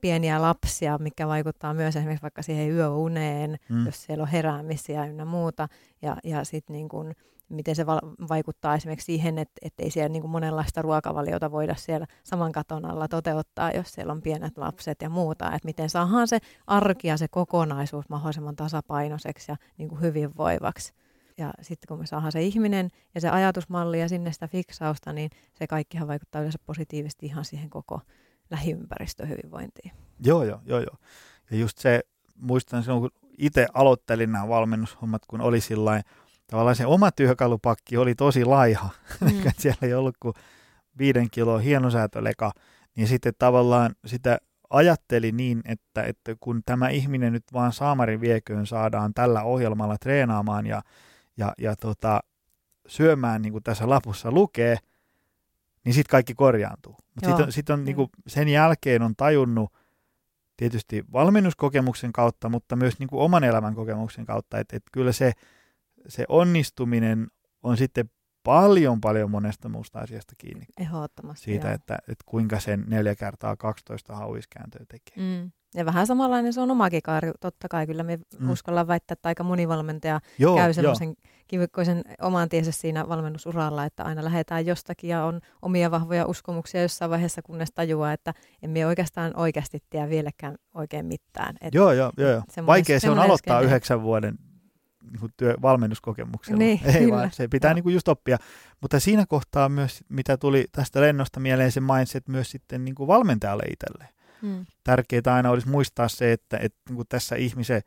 pieniä lapsia, mikä vaikuttaa myös esimerkiksi vaikka siihen yöuneen, mm. jos siellä on heräämisiä ynnä muuta. Ja, ja sitten niin kun, miten se va- vaikuttaa esimerkiksi siihen, että et ei siellä niin kuin monenlaista ruokavaliota voida siellä saman katon alla toteuttaa, jos siellä on pienet lapset ja muuta. Että miten saadaan se arki ja se kokonaisuus mahdollisimman tasapainoiseksi ja niin kuin hyvinvoivaksi. Ja sitten kun me saadaan se ihminen ja se ajatusmalli ja sinne sitä fiksausta, niin se kaikkihan vaikuttaa yleensä positiivisesti ihan siihen koko lähiympäristön hyvinvointiin. Joo, joo, joo, joo. Ja just se, muistan silloin, kun itse aloittelin nämä valmennushommat, kun oli sillain, tavallaan se oma työkalupakki oli tosi laiha. Mm. Siellä ei ollut kuin viiden kiloa hienosäätöleka, niin sitten tavallaan sitä ajatteli niin, että, että kun tämä ihminen nyt vaan saamarin vieköön saadaan tällä ohjelmalla treenaamaan ja, ja, ja tota, syömään, niin kuin tässä lapussa lukee, niin sitten kaikki korjaantuu. Mutta sitten sit on, niinku, sen jälkeen on tajunnut tietysti valmennuskokemuksen kautta, mutta myös niinku oman elämän kokemuksen kautta, että et kyllä se, se onnistuminen on sitten paljon paljon monesta muusta asiasta kiinni. Ehdottomasti. Siitä, että, että kuinka sen neljä kertaa 12 hauiskääntöä tekee. Mm. Ja vähän samanlainen se on omakin kaari. Totta kai kyllä me mm. uskallaan väittää, että aika moni valmentaja joo, käy semmoisen kivikkoisen oman tiensä siinä valmennusuralla, että aina lähdetään jostakin ja on omia vahvoja uskomuksia jossain vaiheessa, kunnes tajuaa, että emme oikeastaan oikeasti tiedä vieläkään oikein mitään. Et joo, joo, joo. joo. Vaikea se on aloittaa yhdeksän vuoden niin työ, valmennuskokemuksella. Niin, Ei kyllä. vaan, se pitää niin kuin just oppia. Mutta siinä kohtaa myös, mitä tuli tästä lennosta mieleen, se mindset myös sitten niin kuin valmentajalle itselleen. Hmm. Tärkeää aina olisi muistaa se, että, että niin kuin tässä ihmisen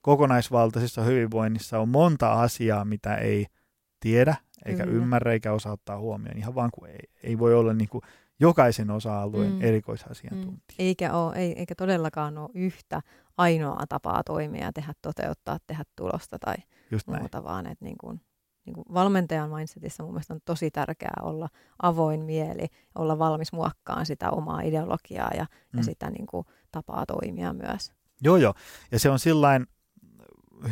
kokonaisvaltaisessa hyvinvoinnissa on monta asiaa, mitä ei tiedä, eikä Kyllä. ymmärrä, eikä osaa ottaa huomioon. Ihan vaan kun ei, ei voi olla niin kuin jokaisen osa-alueen mm. erikoisasiantuntija. Mm. Eikä, ole, ei, eikä todellakaan ole yhtä ainoaa tapaa toimia, tehdä, toteuttaa, tehdä tulosta tai Just muuta, näin. vaan että niin kuin, niin kuin valmentajan mindsetissä mun mielestä on tosi tärkeää olla avoin mieli, olla valmis muokkaan sitä omaa ideologiaa ja, mm. ja sitä niin kuin, tapaa toimia myös. Joo, joo. Ja se on sillain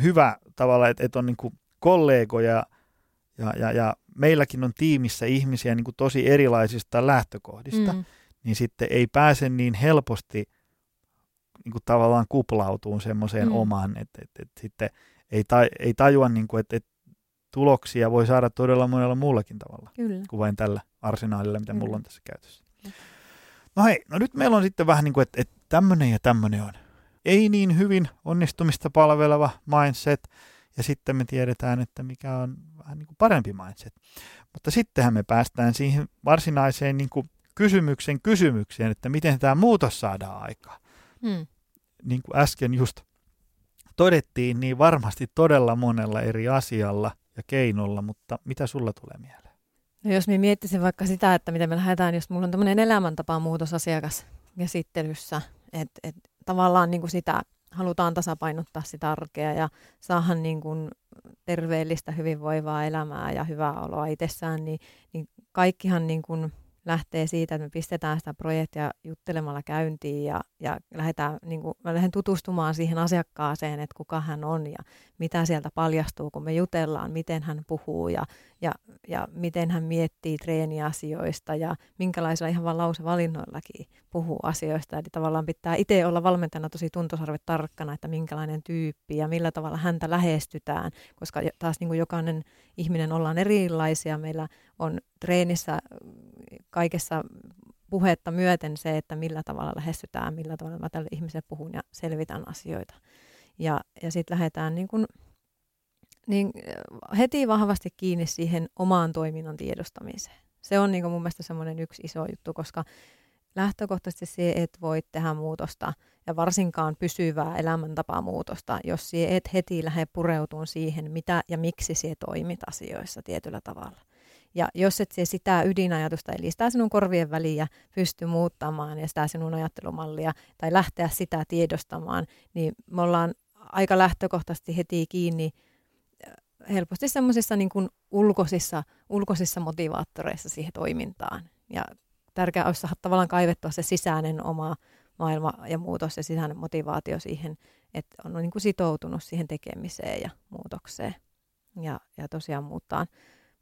hyvä tavalla, että, että on niin kuin kollegoja ja, ja, ja meilläkin on tiimissä ihmisiä niin kuin tosi erilaisista lähtökohdista, mm. niin sitten ei pääse niin helposti niin kuin tavallaan kuplautuun semmoiseen mm. omaan, että, että, että sitten ei, ta, ei tajua, niin kuin, että, että tuloksia voi saada todella monella muullakin tavalla Kyllä. kuin vain tällä arsenaalilla, mitä Kyllä. mulla on tässä käytössä. No hei, no nyt meillä on sitten vähän niin kuin, että, että tämmöinen ja tämmöinen on. Ei niin hyvin onnistumista palveleva mindset, ja sitten me tiedetään, että mikä on vähän niin kuin parempi mindset. Mutta sittenhän me päästään siihen varsinaiseen niin kuin kysymyksen kysymykseen, että miten tämä muutos saadaan aikaan. Hmm. Niin kuin äsken just todettiin, niin varmasti todella monella eri asialla ja keinolla, mutta mitä sulla tulee mieleen? No jos minä miettisin vaikka sitä, että miten me lähdetään, jos mulla on tämmöinen elämäntapa muutos asiakaskäsittelyssä, että et tavallaan niin kuin sitä halutaan tasapainottaa sitä arkea ja saada niin kuin terveellistä, hyvinvoivaa elämää ja hyvää oloa itsessään, niin, niin kaikkihan niin kuin lähtee siitä, että me pistetään sitä projektia juttelemalla käyntiin ja, ja lähdetään, niin kuin, mä lähden tutustumaan siihen asiakkaaseen, että kuka hän on ja mitä sieltä paljastuu, kun me jutellaan, miten hän puhuu ja, ja, ja miten hän miettii treeniasioista ja minkälaisilla ihan vaan lausevalinnoillakin puhuu asioista. Eli tavallaan pitää itse olla valmentajana tosi tuntosarvet tarkkana, että minkälainen tyyppi ja millä tavalla häntä lähestytään, koska taas niin kuin jokainen ihminen ollaan erilaisia. Meillä on treenissä kaikessa puhetta myöten se, että millä tavalla lähestytään, millä tavalla mä tälle ihmiselle puhun ja selvitän asioita. Ja, ja sitten lähdetään niin kun, niin heti vahvasti kiinni siihen omaan toiminnan tiedostamiseen. Se on niin mun mielestä semmoinen yksi iso juttu, koska lähtökohtaisesti se et voi tehdä muutosta ja varsinkaan pysyvää elämäntapaa muutosta, jos sie et heti lähde pureutumaan siihen, mitä ja miksi sie toimit asioissa tietyllä tavalla. Ja jos et se sitä ydinajatusta, eli sitä sinun korvien väliä pysty muuttamaan ja sitä sinun ajattelumallia tai lähteä sitä tiedostamaan, niin me ollaan aika lähtökohtaisesti heti kiinni äh, helposti semmoisissa niin ulkoisissa, ulkoisissa motivaattoreissa siihen toimintaan. Ja tärkeää olisi saada tavallaan kaivettua se sisäinen oma maailma ja muutos ja sisäinen motivaatio siihen, että on niin kuin sitoutunut siihen tekemiseen ja muutokseen. Ja, ja tosiaan muuttaa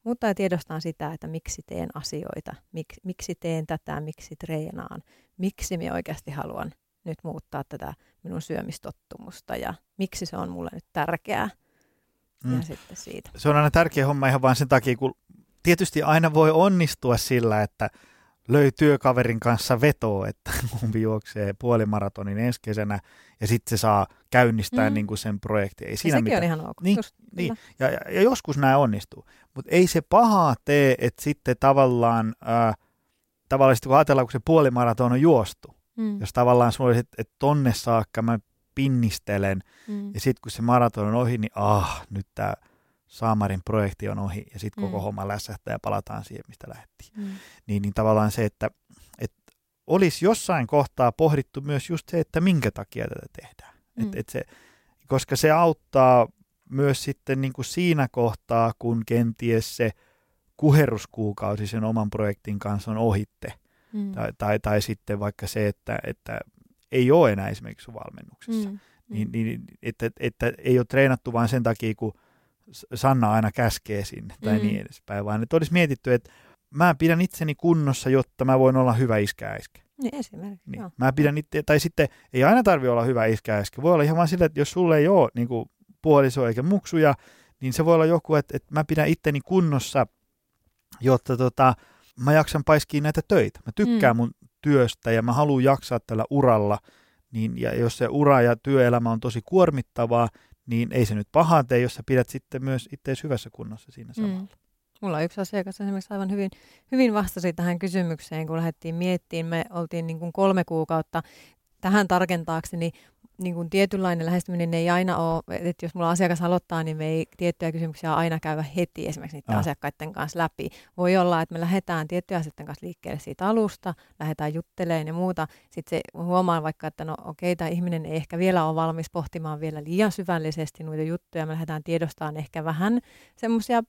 mutta tiedostan sitä, että miksi teen asioita, mik, miksi teen tätä, miksi treenaan, miksi minä oikeasti haluan nyt muuttaa tätä minun syömistottumusta ja miksi se on mulle nyt tärkeää. Mm. Ja sitten siitä. Se on aina tärkeä homma ihan vain sen takia, kun tietysti aina voi onnistua sillä, että löi työkaverin kanssa vetoa, että kumpi juoksee puolimaratonin ensi kesänä ja sitten se saa käynnistää mm. niin kuin sen projektin. Ei siinä sekin mitään. on ihan ok. Niin, Just, niin. Ja, ja, ja joskus nämä onnistuu. Mutta ei se pahaa tee, että sitten tavallaan, äh, tavallaan kun ajatellaan, kun se puolimaraton on juostu, mm. jos tavallaan sulla olisi, että, että tonne saakka mä pinnistelen, mm. ja sitten kun se maraton on ohi, niin ah, nyt tämä Saamarin projekti on ohi, ja sitten mm. koko homma lässähtää ja palataan siihen, mistä lähdettiin. Mm. Niin, niin tavallaan se, että, että olisi jossain kohtaa pohdittu myös just se, että minkä takia tätä tehdään. Mm. Et, et se, koska se auttaa myös sitten niin kuin siinä kohtaa, kun kenties se kuheruskuukausi sen oman projektin kanssa on ohitte. Mm. Tai, tai, tai sitten vaikka se, että, että ei ole enää esimerkiksi valmennuksessa. Mm. Niin, niin, että, että, että ei ole treenattu vain sen takia, kun Sanna aina käskee sinne tai mm. niin edespäin, vaan että olisi mietitty, että mä pidän itseni kunnossa, jotta mä voin olla hyvä iskäiskä. Niin esimerkiksi, niin. Mä pidän itse, tai sitten ei aina tarvi olla hyvä iskäiskä. Voi olla ihan vaan sillä, että jos sulle ei ole niin kuin, puoliso eikä muksuja, niin se voi olla joku, että, että mä pidän itteni kunnossa, jotta tota, mä jaksan paiskiin näitä töitä. Mä tykkään mm. mun työstä ja mä haluan jaksaa tällä uralla, niin, ja jos se ura ja työelämä on tosi kuormittavaa, niin ei se nyt pahaa tee, jos sä pidät sitten myös itseäsi hyvässä kunnossa siinä mm. samalla. Mm. Mulla on yksi asiakas esimerkiksi aivan hyvin, hyvin vastasi tähän kysymykseen, kun lähdettiin miettimään. Me oltiin niin kuin kolme kuukautta tähän tarkentaakseni niin kuin tietynlainen lähestyminen ei aina ole, että jos mulla asiakas aloittaa, niin me ei tiettyjä kysymyksiä aina käydä heti esimerkiksi niiden ah. asiakkaiden kanssa läpi. Voi olla, että me lähdetään tiettyjä asioiden kanssa liikkeelle siitä alusta, lähdetään juttelemaan ja muuta. Sitten se huomaan vaikka, että no okei, tämä ihminen ei ehkä vielä ole valmis pohtimaan vielä liian syvällisesti noita juttuja. Me lähdetään tiedostamaan ehkä vähän semmoisia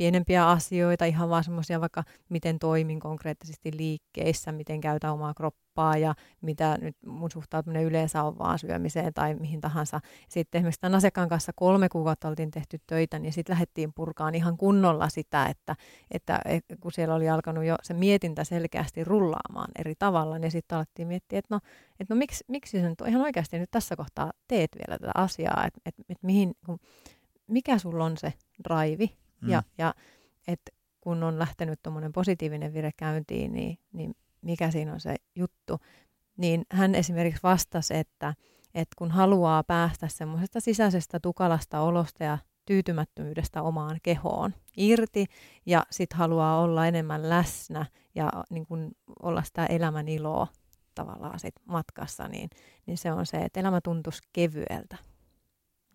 pienempiä asioita, ihan vaan semmoisia vaikka miten toimin konkreettisesti liikkeissä, miten käytän omaa kroppaa ja mitä nyt mun suhtautuminen yleensä on vaan syömiseen tai mihin tahansa. Sitten esimerkiksi tämän asiakkaan kanssa kolme kuukautta oltiin tehty töitä, niin sitten lähdettiin purkaan ihan kunnolla sitä, että, että kun siellä oli alkanut jo se mietintä selkeästi rullaamaan eri tavalla, niin sitten alettiin miettiä, että no, että no miksi, miksi sen ihan oikeasti nyt tässä kohtaa teet vielä tätä asiaa, että, että, että mihin, kun, mikä sulla on se drive, Mm. Ja, ja että kun on lähtenyt tuommoinen positiivinen vire käyntiin, niin, niin mikä siinä on se juttu. Niin hän esimerkiksi vastasi, että, että kun haluaa päästä semmoisesta sisäisestä tukalasta olosta ja tyytymättömyydestä omaan kehoon irti ja sitten haluaa olla enemmän läsnä ja niin kun olla sitä elämän iloa tavallaan sit matkassa, niin, niin se on se, että elämä tuntuisi kevyeltä.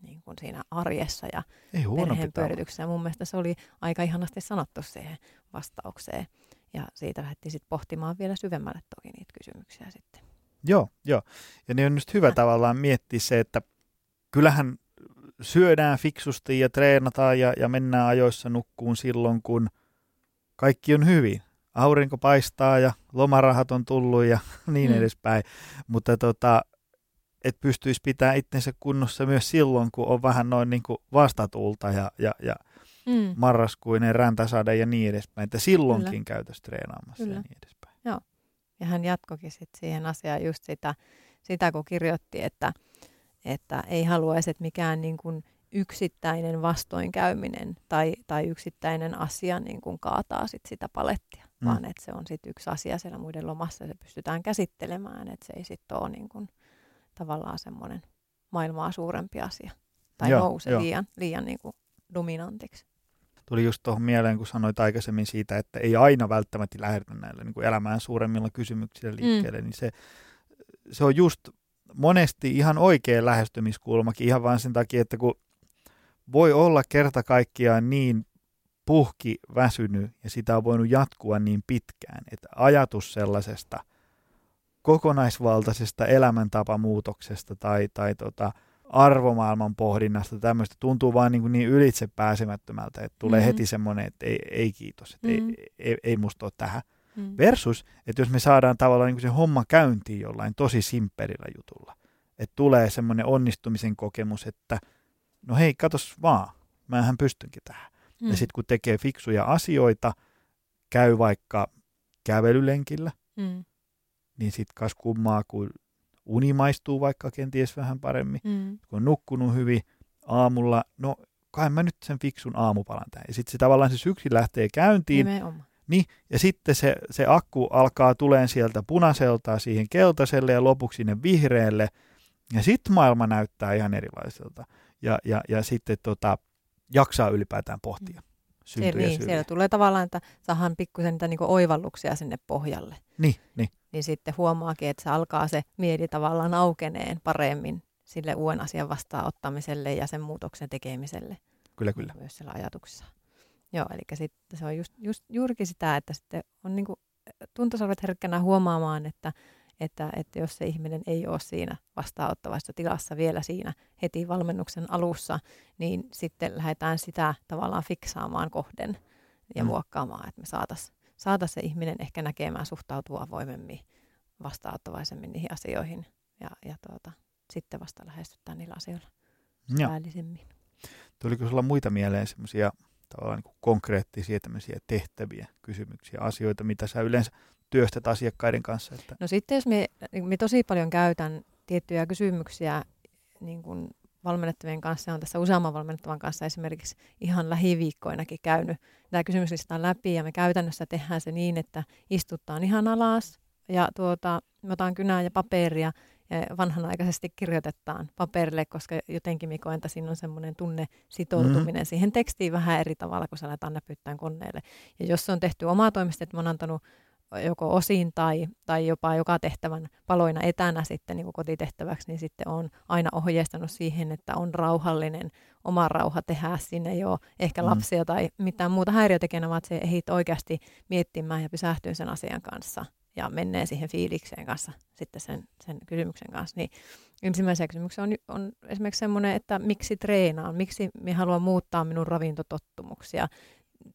Niin kuin siinä arjessa ja Ei perheen pyörityksessä. Ja mun mielestä se oli aika ihanasti sanottu siihen vastaukseen. Ja siitä lähdettiin sitten pohtimaan vielä syvemmälle toki niitä kysymyksiä sitten. Joo, joo. Ja niin on just hyvä tavallaan miettiä se, että kyllähän syödään fiksusti ja treenataan ja, ja mennään ajoissa nukkuun silloin, kun kaikki on hyvin. Aurinko paistaa ja lomarahat on tullut ja niin Mm. edespäin. Mutta tota, et pystyisi pitää itsensä kunnossa myös silloin, kun on vähän noin niin kuin vastatuulta ja, ja, ja Mm. marraskuinen räntäsade ja niin edespäin. Että silloinkin käytös treenaamassa Kyllä. ja niin edespäin. Ja hän jatkokin sit siihen asiaan just sitä, sitä kun kirjoitti, että, että ei haluaisi, että mikään niin kuin yksittäinen vastoinkäyminen tai, tai yksittäinen asia niin kuin kaataa sit sitä palettia, mm. vaan että se on sit yksi asia siellä muiden lomassa ja se pystytään käsittelemään, että se ei sitten ole niin kuin, tavallaan semmoinen maailmaa suurempi asia tai Joo, nouse joo. liian, liian niin kuin dominantiksi. tuli just tuohon mieleen, kun sanoit aikaisemmin siitä, että ei aina välttämättä lähdetä näillä niin kuin elämään suuremmilla kysymyksillä liikkeelle, mm. niin se, se on just monesti ihan oikea lähestymiskulmakin, ihan vain sen takia, että kun voi olla kerta kaikkiaan niin puhki väsynyt ja sitä on voinut jatkua niin pitkään, että ajatus sellaisesta kokonaisvaltaisesta elämäntapamuutoksesta tai, tai tota, arvomaailman pohdinnasta tämmöistä tuntuu vaan niin, niin ylitse pääsemättömältä, että tulee Mhm. heti semmoinen, että ei, ei kiitos, että Mhm. ei, ei, ei musta ole tähän. Mm. Versus, että jos me saadaan tavallaan niin se homma käyntiin jollain tosi simpperillä jutulla, että tulee semmoinen onnistumisen kokemus, että no hei, katos vaan, mähän pystynkin tähän. Mm. Ja sitten kun tekee fiksuja asioita, käy vaikka kävelylenkillä, mm. Niin sitten kas kummaa, kun uni maistuu vaikka kenties vähän paremmin, Mm. kun on nukkunut hyvin aamulla, no kai mä nyt sen fiksun aamupalan tähän. Ja sitten se tavallaan se syksy lähtee käyntiin, Nimenomaan. ja sitten se, se akku alkaa tuleen sieltä punaiselta siihen keltaiselle ja lopuksi sinne vihreälle, ja sitten maailma näyttää ihan erilaiselta. Ja, ja, ja sitten tota, jaksaa ylipäätään pohtia. Siellä, syntyjä niin, siellä tulee tavallaan, että saadaan pikkusen niitä niin oivalluksia sinne pohjalle. Niin, niin. Niin sitten huomaakin, että se alkaa se mieli tavallaan aukeneen paremmin sille uuden asian vastaanottamiselle ja sen muutoksen tekemiselle. Kyllä, kyllä. Myös siellä ajatuksessa. Joo, eli sitten se on just, just juurikin sitä, että sitten on niin kuin tuntosorvet herkkänä huomaamaan, että, että, että jos se ihminen ei ole siinä vastaanottavassa tilassa vielä siinä heti valmennuksen alussa, niin sitten lähdetään sitä tavallaan fiksaamaan kohden ja Mm. mm. muokkaamaan, että me saataisiin saatais se ihminen ehkä näkemään, suhtautua avoimemmin, vastaanottavaisemmin niihin asioihin ja, ja tuota, sitten vasta lähestytään niillä asioilla päällisemmin. Tuliko sulla muita mieleen semmoisia tavallaan niin konkreettisia tämmöisiä tehtäviä, kysymyksiä, asioita, mitä sä yleensä työstät asiakkaiden kanssa? Että, No sitten jos me, me tosi paljon käytän tiettyjä kysymyksiä niin kuin valmennettavien kanssa, on tässä useamman valmennettavan kanssa esimerkiksi ihan lähiviikkoinakin käynyt tämä kysymyslista läpi ja me käytännössä tehdään se niin, että istuttaan ihan alas ja tuota, me otan kynää ja paperia ja vanhanaikaisesti kirjoitetaan paperille, koska jotenkin me koen, että siinä on semmoinen tunne sitoutuminen mm-hmm. siihen tekstiin vähän eri tavalla, kun sä aletaan näpyttää koneelle. Ja jos se on tehty omaa toimesta, että mä oon antanut joko osin tai, tai jopa joka tehtävän paloina etänä sitten niin kotitehtäväksi, niin sitten on aina ohjeistanut siihen, että on rauhallinen oma rauha tehdä sinne ole ehkä Mm. lapsia tai mitään muuta häiriötekijänä, vaan että se ehdit oikeasti miettimään ja pysähtyä sen asian kanssa ja menee siihen fiilikseen kanssa sitten sen, sen kysymyksen kanssa. Niin ensimmäisiä kysymyksiä on, on esimerkiksi semmoinen, että miksi treenaan, miksi minä haluan muuttaa minun ravintotottumuksia,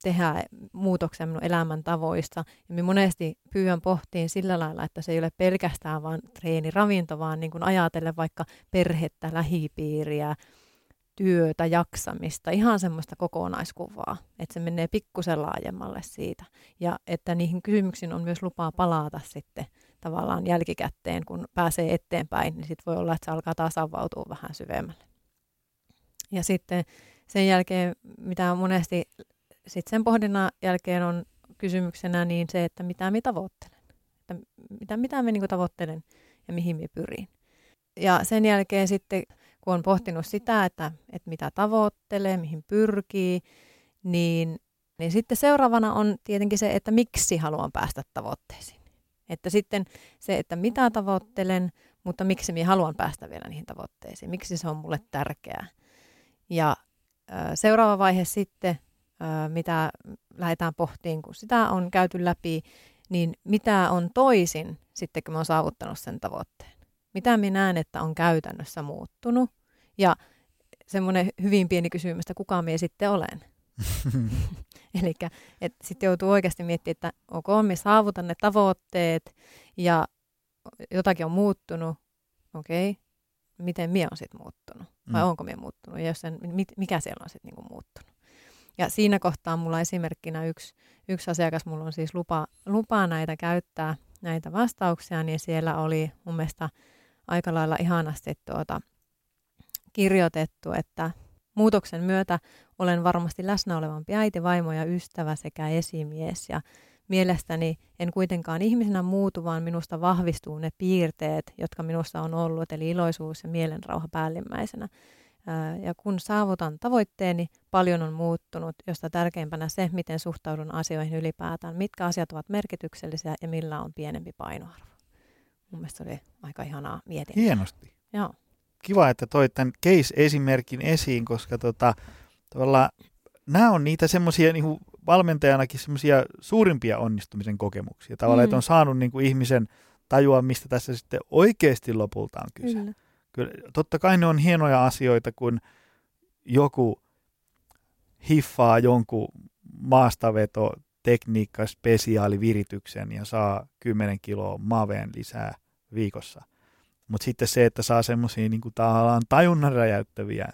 tehdä muutoksia minun elämäntavoista. Ja minä monesti pyydän pohtiin sillä lailla, että se ei ole pelkästään vain treeniravinto, vaan niin kuin ajatellen vaikka perhettä, lähipiiriä, työtä, jaksamista, ihan semmoista kokonaiskuvaa, että se menee pikkusen laajemmalle siitä. Ja että niihin kysymyksiin on myös lupaa palata sitten tavallaan jälkikäteen, kun pääsee eteenpäin, niin sitten voi olla, että se alkaa taas avautua vähän syvemmälle. Ja sitten sen jälkeen, mitä monesti sitten sen pohdinnan jälkeen on kysymyksenä, niin se, että mitä minä tavoittelen. Että mitä, mitä minä niin tavoittelen ja mihin minä pyrin. Ja sen jälkeen sitten, kun on pohtinut sitä, että, että mitä tavoittelee, mihin pyrkii, niin, niin sitten seuraavana on tietenkin se, että miksi haluan päästä tavoitteisiin. Että sitten se, että mitä tavoittelen, mutta miksi minä haluan päästä vielä niihin tavoitteisiin, miksi se on mulle tärkeää. Ja seuraava vaihe sitten, mitä lähdetään pohtiin, kun sitä on käyty läpi, niin mitä on toisin sitten, kun mä oon saavuttanut sen tavoitteen. Mitä minä näen, että on käytännössä muuttunut. Ja semmoinen hyvin pieni kysymys, että kuka minä sitten olen. Eli sitten joutuu oikeasti miettimään, että ok, me saavutan ne tavoitteet ja jotakin on muuttunut, okei, okay, miten minä on sitten muuttunut? Vai mm. onko minä muuttunut? Ja jos sen, mikä siellä on sitten niinku muuttunut? Ja siinä kohtaa mulla esimerkkinä yksi, yksi asiakas, mulla on siis lupa, lupa näitä käyttää, näitä vastauksia, niin siellä oli mun mielestä aika lailla ihanasti tuota, kirjoitettu, että muutoksen myötä olen varmasti läsnä olevampi äiti, vaimo ja ystävä sekä esimies ja mielestäni en kuitenkaan ihmisenä muutu, vaan minusta vahvistuu ne piirteet, jotka minussa on ollut, eli iloisuus ja mielenrauha päällimmäisenä. Ja kun saavutan tavoitteeni, paljon on muuttunut, josta tärkeimpänä se, miten suhtaudun asioihin ylipäätään, mitkä asiat ovat merkityksellisiä ja millä on pienempi painoarvo. Mun mielestä oli aika ihanaa mietintöä. Hienosti. Joo. Kiva, että toit tämän case-esimerkin esiin, koska tota, nämä on niitä semmoisia niin valmentajanakin semmoisia suurimpia onnistumisen kokemuksia. Tavallaan, mm. että on saanut niin kuin ihmisen tajua, mistä tässä sitten oikeasti lopulta on kyse. Kyllä. Kyllä, totta kai ne on hienoja asioita, kun joku hiffaa jonkun maastaveto tekniikka spesiaalivirityksen ja saa 10 kiloa maveen lisää viikossa. Mutta sitten se, että saa semmoisia niin tajunnan räjäyttäviä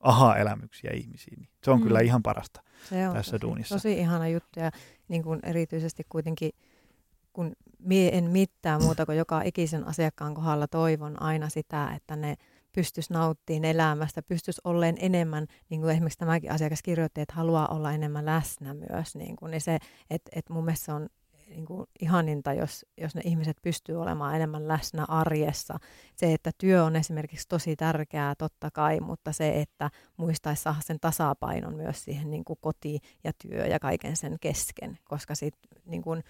aha-elämyksiä ihmisiin, niin se on mm. kyllä ihan parasta se on tässä tosi, duunissa. Tosi ihana juttu ja niin kuin erityisesti kuitenkin kun mie en mitään muuta kuin joka ikisen asiakkaan kohdalla toivon aina sitä, että ne pystys nauttimaan elämästä, pystys olleen enemmän, niin kuin esimerkiksi tämäkin asiakas kirjoitti, että haluaa olla enemmän läsnä myös, niin, kuin, niin se, että, että mun mielestä se on niin kuin ihaninta, jos, jos ne ihmiset pystyy olemaan enemmän läsnä arjessa. Se, että työ on esimerkiksi tosi tärkeää totta kai, mutta se, että muistaisi saada sen tasapainon myös siihen niin kuin koti ja työ ja kaiken sen kesken, koska sit, niin kuin,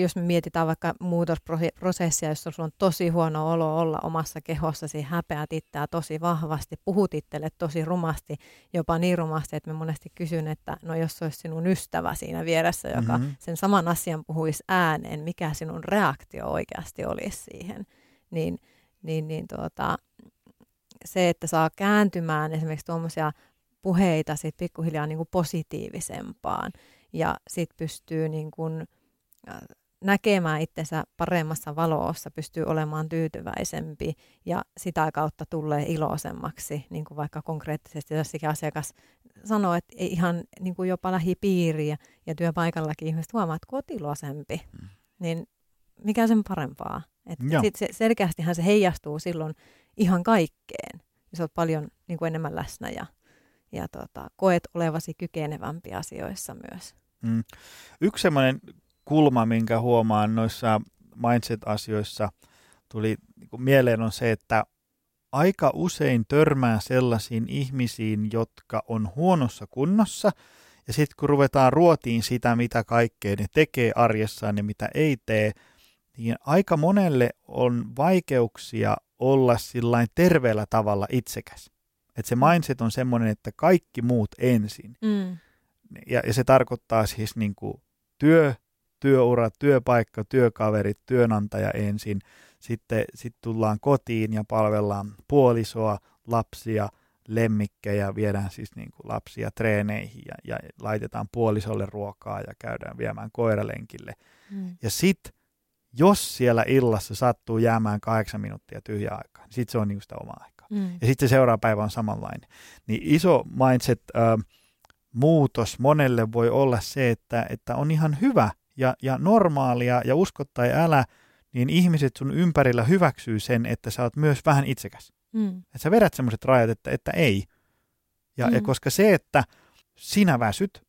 jos me mietitään vaikka muutosprosessia, jos sulla on tosi huono olo olla omassa kehossasi, häpeät itseä tosi vahvasti, puhut itselle tosi rumasti, jopa niin rumasti, että me monesti kysyn, että no jos olisi sinun ystävä siinä vieressä, joka mm-hmm. sen saman asian puhuisi ääneen, mikä sinun reaktio oikeasti olisi siihen, niin, niin, niin tuota, se, että saa kääntymään esimerkiksi tuommoisia puheita sit pikkuhiljaa niin kuin positiivisempaan ja sitten pystyy niin kuin, näkemään itsensä paremmassa valossa, pystyy olemaan tyytyväisempi ja sitä kautta tulee iloisemmaksi, niin kuin vaikka konkreettisesti jossakin asiakas sanoo, että ei ihan niin kuin jopa lähipiiri ja, ja työpaikallakin ihmiset huomaa, että kun olet iloisempi, mm. niin mikä sen parempaa. Et sit se, selkeästihän se heijastuu silloin ihan kaikkeen, jos olet paljon niin kuin enemmän läsnä ja, ja tota, koet olevasi kykenevämpi asioissa myös. Mm. Yksi semmoinen kulma, minkä huomaan noissa mindset-asioissa tuli niin mieleen on se, että aika usein törmää sellaisiin ihmisiin, jotka on huonossa kunnossa, ja sitten kun ruvetaan ruotiin sitä, mitä kaikkea ne tekee arjessaan ja mitä ei tee, niin aika monelle on vaikeuksia olla sillain terveellä tavalla itsekäs. Että se mindset on semmoinen, että kaikki muut ensin. Mm. Ja, ja se tarkoittaa siis niin kuin työ, työura, työpaikka, työkaverit, työnantaja ensin. Sitten sit tullaan kotiin ja palvellaan puolisoa, lapsia, lemmikkejä, viedään siis niin kuin lapsia treeneihin ja, ja laitetaan puolisolle ruokaa ja käydään viemään koiralenkille. Mm. Ja sitten, jos siellä illassa sattuu jäämään kahdeksan minuuttia tyhjää aikaa, niin sitten se on niin sitä omaa aikaa. Mm. Ja sitten se seuraava päivä on samanlainen. Niin iso mindset äh, muutos monelle voi olla se, että, että on ihan hyvä ja, ja normaalia ja usko tai älä, niin ihmiset sun ympärillä hyväksyy sen, että sä oot myös vähän itsekäs. Mm. Että sä vedät semmoiset rajat, että, että ei. Ja, mm. ja koska se, että sinä väsyt,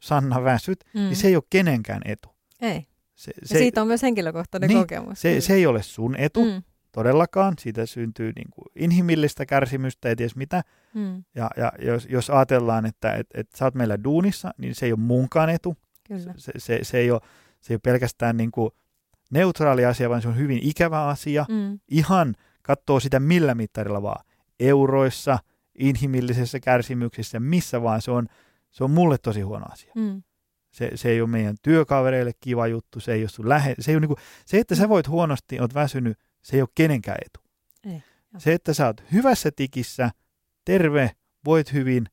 Sanna väsyt, niin mm. niin se ei ole kenenkään etu. Ei. Se, se, ja siitä on myös henkilökohtainen niin, kokemus. Se, se ei ole sun etu mm. todellakaan. Siitä syntyy niin kuin inhimillistä kärsimystä ja ties mitä. Mm. Ja, ja jos, jos ajatellaan, että et, et sä oot meillä duunissa, niin se ei ole munkaan etu. Kyllä. Se, se, se, ei ole, se ei ole pelkästään niin kuin neutraali asia, vaan se on hyvin ikävä asia. Mm. Ihan katsoo sitä millä mittarilla vaan. Euroissa, inhimillisessä kärsimyksessä, missä vaan se on, se on mulle tosi huono asia. Mm. Se, se ei ole meidän työkavereille kiva juttu, se ei ole sun lähe, se, ei ole niin kuin, se, että sä voit huonosti, oot väsynyt, se ei ole kenenkään etu. Ei, se, että sä oot hyvässä tikissä, terve, voit hyvin,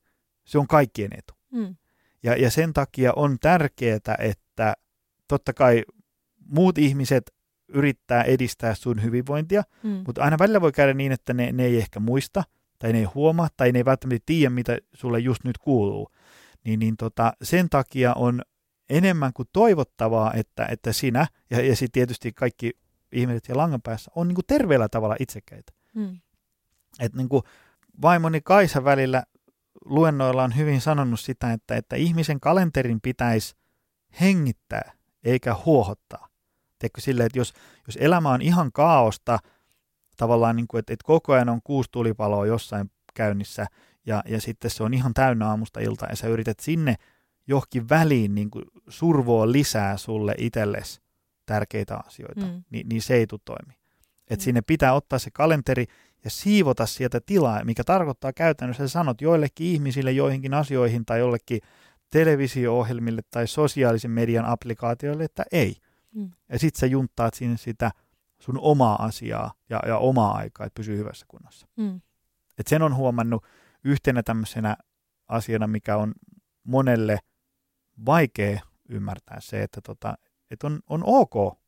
se on kaikkien etu. Mm. Ja, ja sen takia on tärkeää, että totta kai muut ihmiset yrittää edistää sun hyvinvointia, mm. mutta aina välillä voi käydä niin, että ne, ne ei ehkä muista, tai ne ei huomaa, tai ne ei välttämättä tiedä, mitä sulle just nyt kuuluu. Niin, niin tota, sen takia on enemmän kuin toivottavaa, että, että sinä ja, ja sitten tietysti kaikki ihmiset ja langan päässä on niin kuin terveellä tavalla itsekäitä. Mm. Et niin kuin vaimoni Kaisa välillä luennoilla on hyvin sanonut sitä, että, että ihmisen kalenterin pitäisi hengittää eikä huohottaa. Teekö sille, että jos, jos elämä on ihan kaaosta, tavallaan niin kuin, että, että koko ajan on kuusi tulipaloa jossain käynnissä ja, ja sitten se on ihan täynnä aamusta ilta ja sä yrität sinne johonkin väliin niin kuin survoa lisää sulle itsellesi tärkeitä asioita, mm. niin, niin se ei tule toimi. Et mm. sinne pitää ottaa se kalenteri ja siivota sieltä tilaa, mikä tarkoittaa käytännössä, että sanot joillekin ihmisille joihinkin asioihin tai jollekin televisio-ohjelmille tai sosiaalisen median applikaatioille, että ei. Mm. Ja sitten sä junttaat sinne sitä sun omaa asiaa ja, ja omaa aikaa, että pysyy hyvässä kunnossa. Mm. Et sen on huomannut yhtenä tämmöisenä asiana, mikä on monelle vaikea ymmärtää se, että, tota, että on, on ok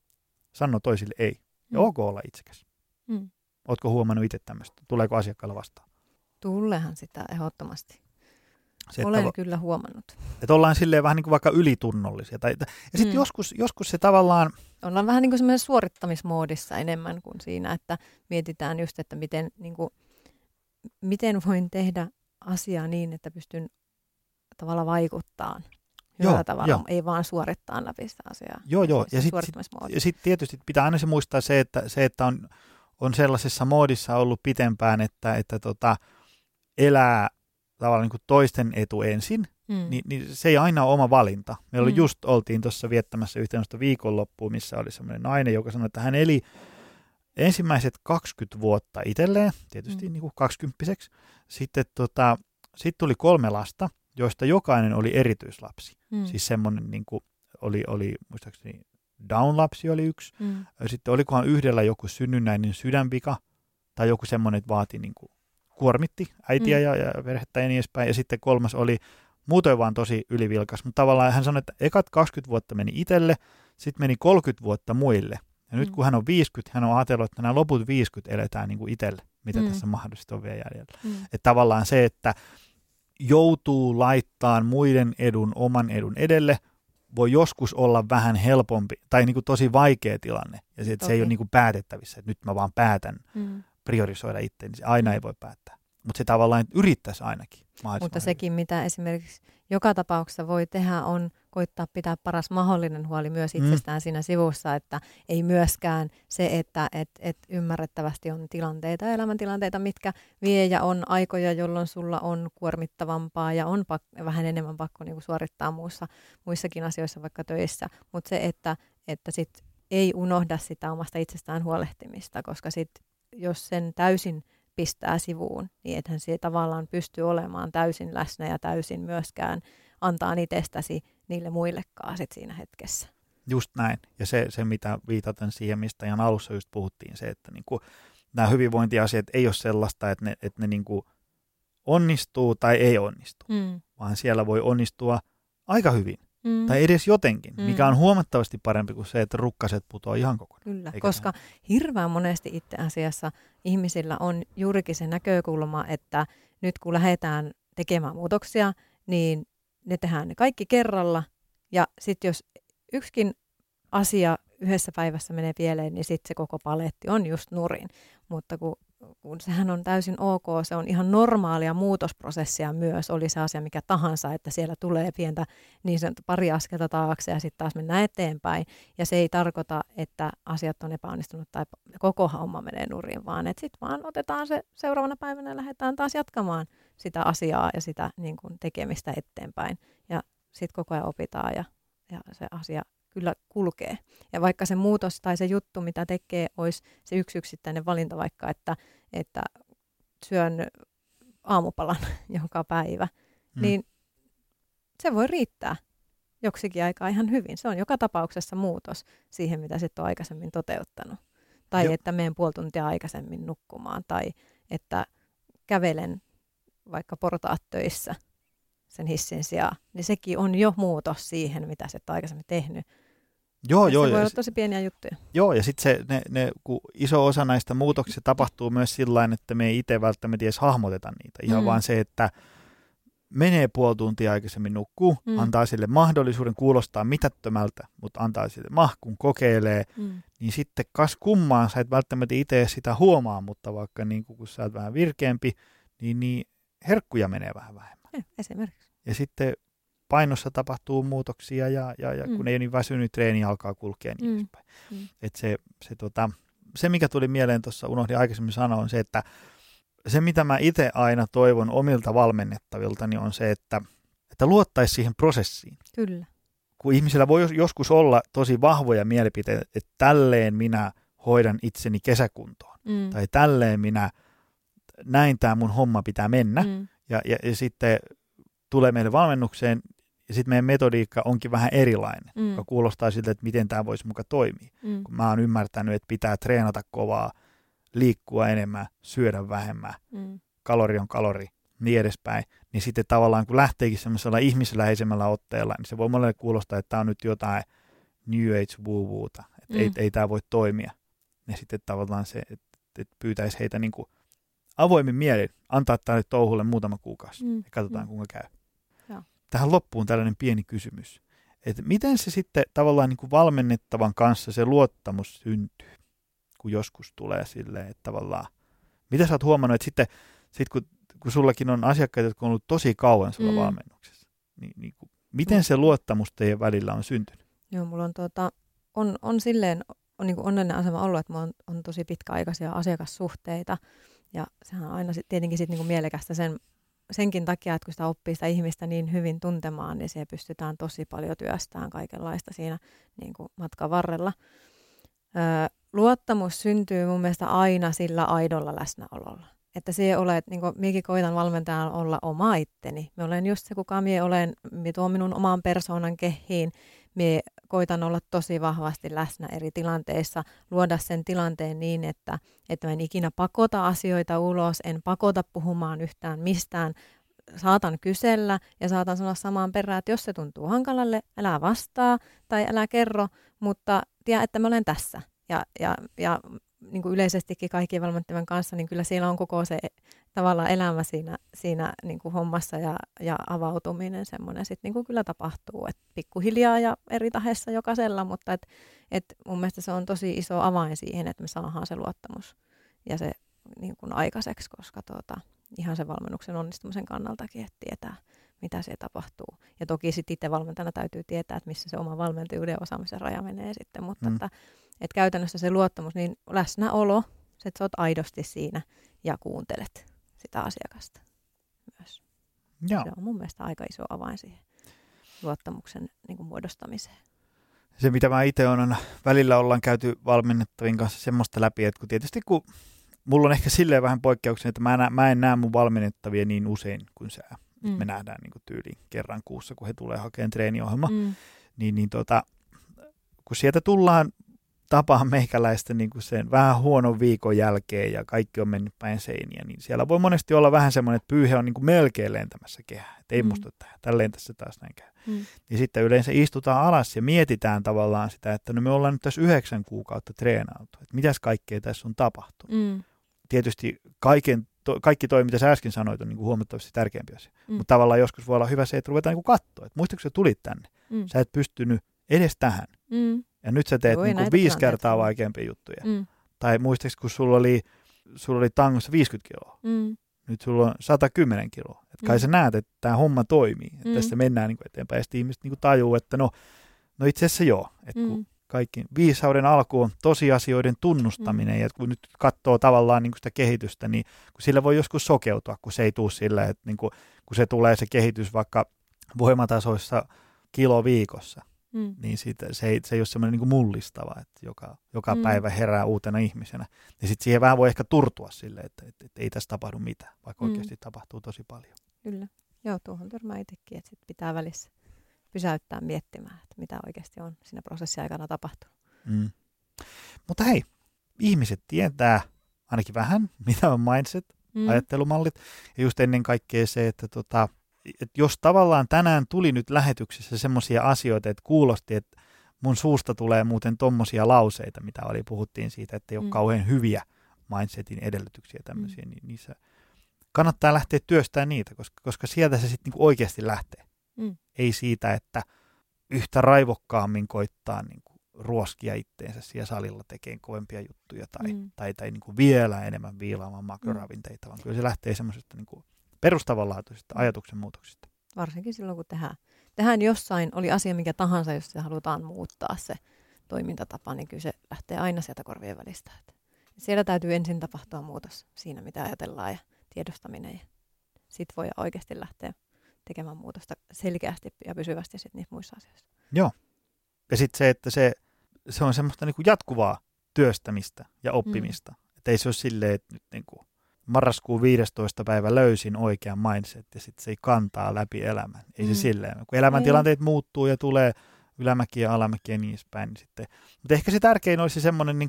sanoa toisille ei ja mm. ok olla itsekäs. Mm. Oletko huomannut itse tämmöistä? Tuleeko asiakkailla vastaan? Tullehan sitä ehdottomasti. Se, Olen että, kyllä huomannut. Että ollaan silleen vähän niin kuin vaikka ylitunnollisia. Tai, ja sitten mm. joskus, joskus se tavallaan... Ollaan vähän niin kuin suorittamismoodissa enemmän kuin siinä, että mietitään just, että miten, niin kuin, miten voin tehdä asiaa niin, että pystyn tavalla vaikuttaa hyvällä joo, tavalla, jo. ei vaan suorittaa läpi sitä asiaa. Joo, joo. Ja sitten sit, sit tietysti pitää aina se muistaa se, että, se, että on, on sellaisessa moodissa ollut pitempään, että, että tota, elää tavallaan niin kuin toisten etu ensin, mm. niin, niin se ei aina ole oma valinta. Me mm. just oltiin tuossa viettämässä yhteenlaista viikonloppua, missä oli semmoinen nainen, joka sanoi, että hän eli ensimmäiset 20 vuotta itselleen, tietysti mm. niin kuin 20 Sitten tota, sit tuli kolme lasta, joista jokainen oli erityislapsi. Mm. Siis semmoinen niin kuin, oli, oli muistaakseni Down-lapsi oli yksi. Mm. Sitten olikohan yhdellä joku synnynnäinen sydänvika tai joku semmoinen, että vaati niin kuin, kuormitti äitiä mm. ja, ja perhettä ja niin edespäin. Ja sitten kolmas oli muutoin vaan tosi ylivilkas. Mutta tavallaan hän sanoi, että ekat 20 vuotta meni itselle, sitten meni 30 vuotta muille. Ja nyt mm. kun hän on 50, hän on ajatellut, että nämä loput 50 eletään niin kuin itselle, mitä mm. tässä mahdollisesti on vielä jäljellä. Mm. Että tavallaan se, että joutuu laittaa muiden edun oman edun edelle, voi joskus olla vähän helpompi tai niin kuin tosi vaikea tilanne. Ja se, että se ei ole niin kuin päätettävissä, että nyt mä vaan päätän mm. priorisoida itse, niin se aina ei voi päättää. Mutta se tavallaan yrittäisi ainakin. Mutta sekin, mitä esimerkiksi joka tapauksessa voi tehdä, on koittaa pitää paras mahdollinen huoli myös mm. itsestään mm. siinä sivussa, että ei myöskään se, että et, et ymmärrettävästi on tilanteita, elämäntilanteita, mitkä vie ja on aikoja, jolloin sulla on kuormittavampaa ja on pak- vähän enemmän pakko niinku suorittaa muussa, muissakin asioissa, vaikka töissä, mutta se, että, että sit ei unohda sitä omasta itsestään huolehtimista, koska sit, jos sen täysin pistää sivuun, niin ethän se tavallaan pysty olemaan täysin läsnä ja täysin myöskään antaa itsestäsi niille muillekaan sit siinä hetkessä. Just näin. Ja se, se mitä viitaten siihen, mistä ihan alussa just puhuttiin, se, että niin kuin, nämä hyvinvointiasiat ei ole sellaista, että ne, että ne niin kuin onnistuu tai ei onnistu, mm. vaan siellä voi onnistua aika hyvin. Mm. Tai edes jotenkin, mm. mikä on huomattavasti parempi kuin se, että rukkaset putoaa ihan kokonaan. Kyllä, Eikä koska näin? hirveän monesti itse asiassa ihmisillä on juurikin se näkökulma, että nyt kun lähdetään tekemään muutoksia, niin ne tehdään ne kaikki kerralla. Ja sitten jos yksikin asia yhdessä päivässä menee pieleen, niin sitten se koko paletti on just nurin. Mutta kun, kun sehän on täysin ok, se on ihan normaalia muutosprosessia myös, oli se asia mikä tahansa, että siellä tulee pientä niin sanottu pari askelta taakse ja sitten taas mennään eteenpäin. Ja se ei tarkoita, että asiat on epäonnistunut tai koko homma menee nurin, vaan että sitten vaan otetaan se seuraavana päivänä ja lähdetään taas jatkamaan sitä asiaa ja sitä niin kuin tekemistä eteenpäin. Ja sitten koko ajan opitaan ja, ja se asia kyllä kulkee. Ja vaikka se muutos tai se juttu, mitä tekee, olisi se yksi yksittäinen valinta vaikka, että, että syön aamupalan joka päivä, mm. niin se voi riittää joksikin aikaa ihan hyvin. Se on joka tapauksessa muutos siihen, mitä sitten on aikaisemmin toteuttanut. Tai jo. että menen puoli tuntia aikaisemmin nukkumaan, tai että kävelen vaikka portaat töissä sen hissin sijaan, niin sekin on jo muutos siihen, mitä se on aikaisemmin tehnyt. Joo, ja joo. Se voi olla tosi pieniä juttuja. Joo, ja sitten se, ne, ne, kun iso osa näistä muutoksista tapahtuu myös sillä että me ei itse välttämättä edes hahmoteta niitä. Ihan mm. vaan se, että menee puoli tuntia aikaisemmin nukkuu, mm. antaa sille mahdollisuuden kuulostaa mitättömältä, mutta antaa sille mahkun, kokeilee, mm. niin sitten kas kummaan, sä et välttämättä itse sitä huomaa, mutta vaikka niin kun sä oot vähän virkeämpi, niin, niin herkkuja menee vähän vähemmän. Ja, esimerkiksi. Ja sitten painossa tapahtuu muutoksia ja, ja, ja mm. kun ei ole niin väsynyt, treeni alkaa kulkea niin mm. edespäin. Mm. Et se, se, tota, se, mikä tuli mieleen tuossa, unohdin aikaisemmin sanoa, on se, että se, mitä mä itse aina toivon omilta valmennettavilta, niin on se, että, että luottaisi siihen prosessiin. Kyllä. Kun ihmisillä voi joskus olla tosi vahvoja mielipiteitä, että tälleen minä hoidan itseni kesäkuntoon. Mm. Tai tälleen minä, näin tämä mun homma pitää mennä. Mm. Ja, ja, ja sitten tulee meille valmennukseen, ja sitten meidän metodiikka onkin vähän erilainen, mm. joka kuulostaa siltä, että miten tämä voisi muka toimia. Mm. Kun mä oon ymmärtänyt, että pitää treenata kovaa, liikkua enemmän, syödä vähemmän, mm. kalori on kalori, niin edespäin, niin sitten tavallaan kun lähteekin semmoisella ihmisläheisemmällä otteella, niin se voi monelle kuulostaa, että tämä on nyt jotain New Age woo että mm. ei, ei tämä voi toimia. Ja sitten tavallaan se, että, että pyytäisi heitä niin kuin avoimin mielin antaa tälle touhulle muutama kuukausi mm. ja katsotaan mm. kuinka käy. Tähän loppuun tällainen pieni kysymys. Että miten se sitten tavallaan niin kuin valmennettavan kanssa se luottamus syntyy? kun joskus tulee silleen, että tavallaan, mitä sä oot huomannut, että sitten sit kun, kun sullakin on asiakkaita, jotka on ollut tosi kauan sulla mm. valmennuksessa, niin, niin kuin, miten mm. se luottamus teidän välillä on syntynyt? Joo, mulla on, tuota, on, on silleen on niin onnellinen asema ollut, että mulla on, on tosi pitkäaikaisia asiakassuhteita, ja sehän on aina sit, tietenkin sit niin mielekästä sen, senkin takia, että kun sitä oppii sitä ihmistä niin hyvin tuntemaan, niin se pystytään tosi paljon työstämään kaikenlaista siinä niin kuin matkan varrella. Öö, luottamus syntyy mun mielestä aina sillä aidolla läsnäololla. Että se ole, että niin minäkin koitan valmentajan olla oma itteni. Me olen just se, kuka minä olen, minä tuon minun oman persoonan kehiin. Minä koitan olla tosi vahvasti läsnä eri tilanteissa, luoda sen tilanteen niin, että, että mä en ikinä pakota asioita ulos, en pakota puhumaan yhtään mistään, saatan kysellä ja saatan sanoa samaan perään, että jos se tuntuu hankalalle, älä vastaa tai älä kerro, mutta tiedä, että mä olen tässä. Ja, ja, ja niin kuin yleisestikin kaikkien valmentajien kanssa, niin kyllä siellä on koko se tavallaan elämä siinä, siinä niin kuin hommassa ja, ja avautuminen semmoinen sitten niin kuin kyllä tapahtuu, että pikkuhiljaa ja eri taheessa jokaisella, mutta et, et mun mielestä se on tosi iso avain siihen, että me saadaan se luottamus ja se niin kuin aikaiseksi, koska tuota, ihan sen valmennuksen onnistumisen kannaltakin, että tietää, mitä se tapahtuu. Ja toki sitten itse valmentajana täytyy tietää, että missä se oma valmentajuuden osaamisen raja menee sitten, mutta mm. että, että käytännössä se luottamus, niin läsnäolo, se, että sä oot aidosti siinä ja kuuntelet sitä asiakasta myös. Joo. Se on mun mielestä aika iso avain siihen luottamuksen niin kuin muodostamiseen. Se, mitä mä itse olen välillä ollaan käyty valmennettavin kanssa semmoista läpi, että kun tietysti kun mulla on ehkä silleen vähän poikkeuksia, että mä, nä, mä en näe mun valmennettavia niin usein kuin sä. Mm. Me nähdään niin kuin tyyliin kerran kuussa, kun he tulee hakemaan treeniohjelma. Mm. Niin, niin tota, kun sieltä tullaan tapaa meikäläistä niin kuin sen vähän huonon viikon jälkeen ja kaikki on mennyt päin seiniä, niin siellä voi monesti olla vähän semmoinen, että pyyhe on niin kuin melkein lentämässä kehää. Että ei mm. musta tähän, tälleen tässä taas näin käy. Mm. Ja sitten yleensä istutaan alas ja mietitään tavallaan sitä, että no me ollaan nyt tässä yhdeksän kuukautta treenautu. Että mitäs kaikkea tässä on tapahtunut. Mm. Tietysti kaiken, to, kaikki toi, mitä sä äsken sanoit, on niin kuin huomattavasti tärkeämpi asia. Mm. Mutta tavallaan joskus voi olla hyvä se, että ruvetaan niin katsoa, että muistatko sä tulit tänne? Mm. Sä et pystynyt edes tähän. Mm. Ja nyt sä teet niin kuin viisi kertaa vaikeampia juttuja. Mm. Tai muistatko, kun sulla oli, sulla oli tangossa 50 kiloa. Mm. Nyt sulla on 110 kiloa. Et kai mm. sä näet, että tämä homma toimii. Että mm. tässä mennään niin kuin eteenpäin. Ja sitten ihmiset niin kuin tajuu, että no, no itse asiassa joo. Että mm. kaikki viisauden alku on tosiasioiden tunnustaminen. Mm. Ja kun nyt katsoo tavallaan niin kuin sitä kehitystä, niin kun sillä voi joskus sokeutua, kun se ei tule sillä, että niin kuin, kun se tulee se kehitys vaikka voimatasoissa kilo viikossa mm. niin siitä, se, ei, se ei ole semmoinen niin mullistava, että joka, joka mm. päivä herää uutena ihmisenä. Ja sitten siihen vähän voi ehkä turtua sille, että, että, että ei tässä tapahdu mitään, vaikka mm. oikeasti tapahtuu tosi paljon. Kyllä. Joo, tuohon törmää itsekin, että sit pitää välissä pysäyttää miettimään, että mitä oikeasti on siinä prosessin aikana tapahtunut. Mm. Mutta hei, ihmiset tietää ainakin vähän, mitä on mindset, mm. ajattelumallit. Ja just ennen kaikkea se, että tota, että jos tavallaan tänään tuli nyt lähetyksessä semmoisia asioita, että kuulosti, että mun suusta tulee muuten tommosia lauseita, mitä oli, puhuttiin siitä, että ei ole mm. kauhean hyviä mindsetin edellytyksiä tämmöisiä, mm. niin niissä kannattaa lähteä työstämään niitä, koska, koska sieltä se sitten niinku oikeasti lähtee. Mm. Ei siitä, että yhtä raivokkaammin koittaa niinku ruoskia itteensä siellä salilla tekemään kovempia juttuja tai, mm. tai, tai niinku vielä enemmän viilaamaan makroravinteita, mm. vaan kyllä se lähtee semmoisesta niinku perustavanlaatuisista mm. ajatuksen muutoksista. Varsinkin silloin, kun tehdään, tehdään jossain, oli asia mikä tahansa, jos se halutaan muuttaa se toimintatapa, niin kyllä se lähtee aina sieltä korvien välistä. Että siellä täytyy ensin tapahtua muutos siinä, mitä ajatellaan ja tiedostaminen. Ja sitten voi oikeasti lähteä tekemään muutosta selkeästi ja pysyvästi sit niissä muissa asioissa. Joo. Ja sitten se, että se, se on semmoista niinku jatkuvaa työstämistä ja oppimista. Mm. Että ei se ole silleen, että nyt niinku marraskuun 15. päivä löysin oikean mindset ja sitten se ei kantaa läpi elämän. Ei mm. se silleen. Kun elämäntilanteet muuttuu ja tulee ylämäkiä ja alamäkiä ja niin edespäin, niin sitten. Mutta ehkä se tärkein olisi semmoinen niin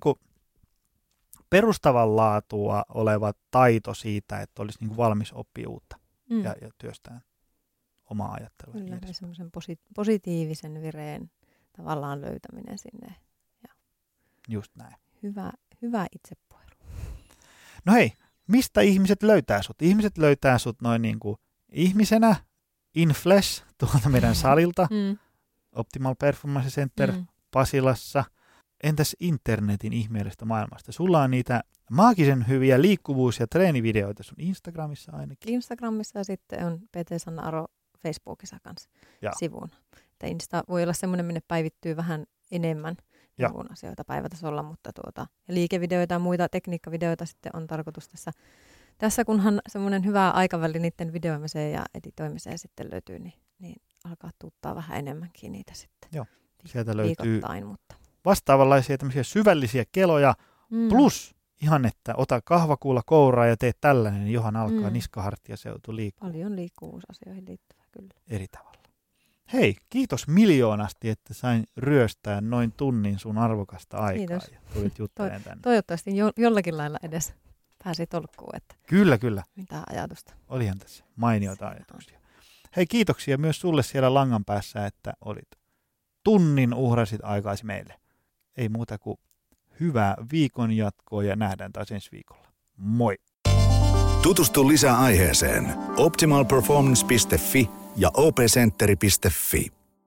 perustavanlaatua oleva taito siitä, että olisi niin kuin valmis oppia uutta mm. ja, ja työstää omaa ajattelua. Kyllä, semmoisen posi- positiivisen vireen tavallaan löytäminen sinne. Ja Just näin. Hyvä, hyvä itsepuhelu. No hei, mistä ihmiset löytää sut? Ihmiset löytää sut noin niin kuin ihmisenä, in flesh, tuolta meidän salilta, mm. Optimal Performance Center mm. Pasilassa. Entäs internetin ihmeellistä maailmasta? Sulla on niitä maagisen hyviä liikkuvuus- ja treenivideoita sun Instagramissa ainakin. Instagramissa ja sitten on PT Sanna Aro Facebookissa kanssa ja. sivuun. Insta voi olla semmoinen, minne päivittyy vähän enemmän – jonkun asioita päivätasolla, mutta tuota, ja liikevideoita ja muita tekniikkavideoita sitten on tarkoitus tässä, tässä kunhan semmoinen hyvä aikaväli niiden videoimiseen ja editoimiseen sitten löytyy, niin, niin alkaa tuuttaa vähän enemmänkin niitä sitten. Joo, sieltä löytyy mutta. vastaavanlaisia tämmöisiä syvällisiä keloja, mm. plus ihan, että ota kahvakuulla kouraa ja tee tällainen, niin johon alkaa mm. niskahartia seutu liikkuu. Paljon liikkuvuusasioihin liittyvää kyllä. Eri tavalla. Hei, kiitos miljoonasti, että sain ryöstää noin tunnin sun arvokasta aikaa kiitos. ja tulit juttelemaan tänne. Toivottavasti jo, jollakin lailla edes pääsi tolkkuun, että kyllä, kyllä. mitä ajatusta. Olihan tässä mainioita ajatuksia. Hei, kiitoksia myös sulle siellä langan päässä, että olit tunnin uhrasit aikaisi meille. Ei muuta kuin hyvää viikon jatkoa ja nähdään taas ensi viikolla. Moi! Tutustu lisää aiheeseen optimalperformance.fi ja opcenteri.fi.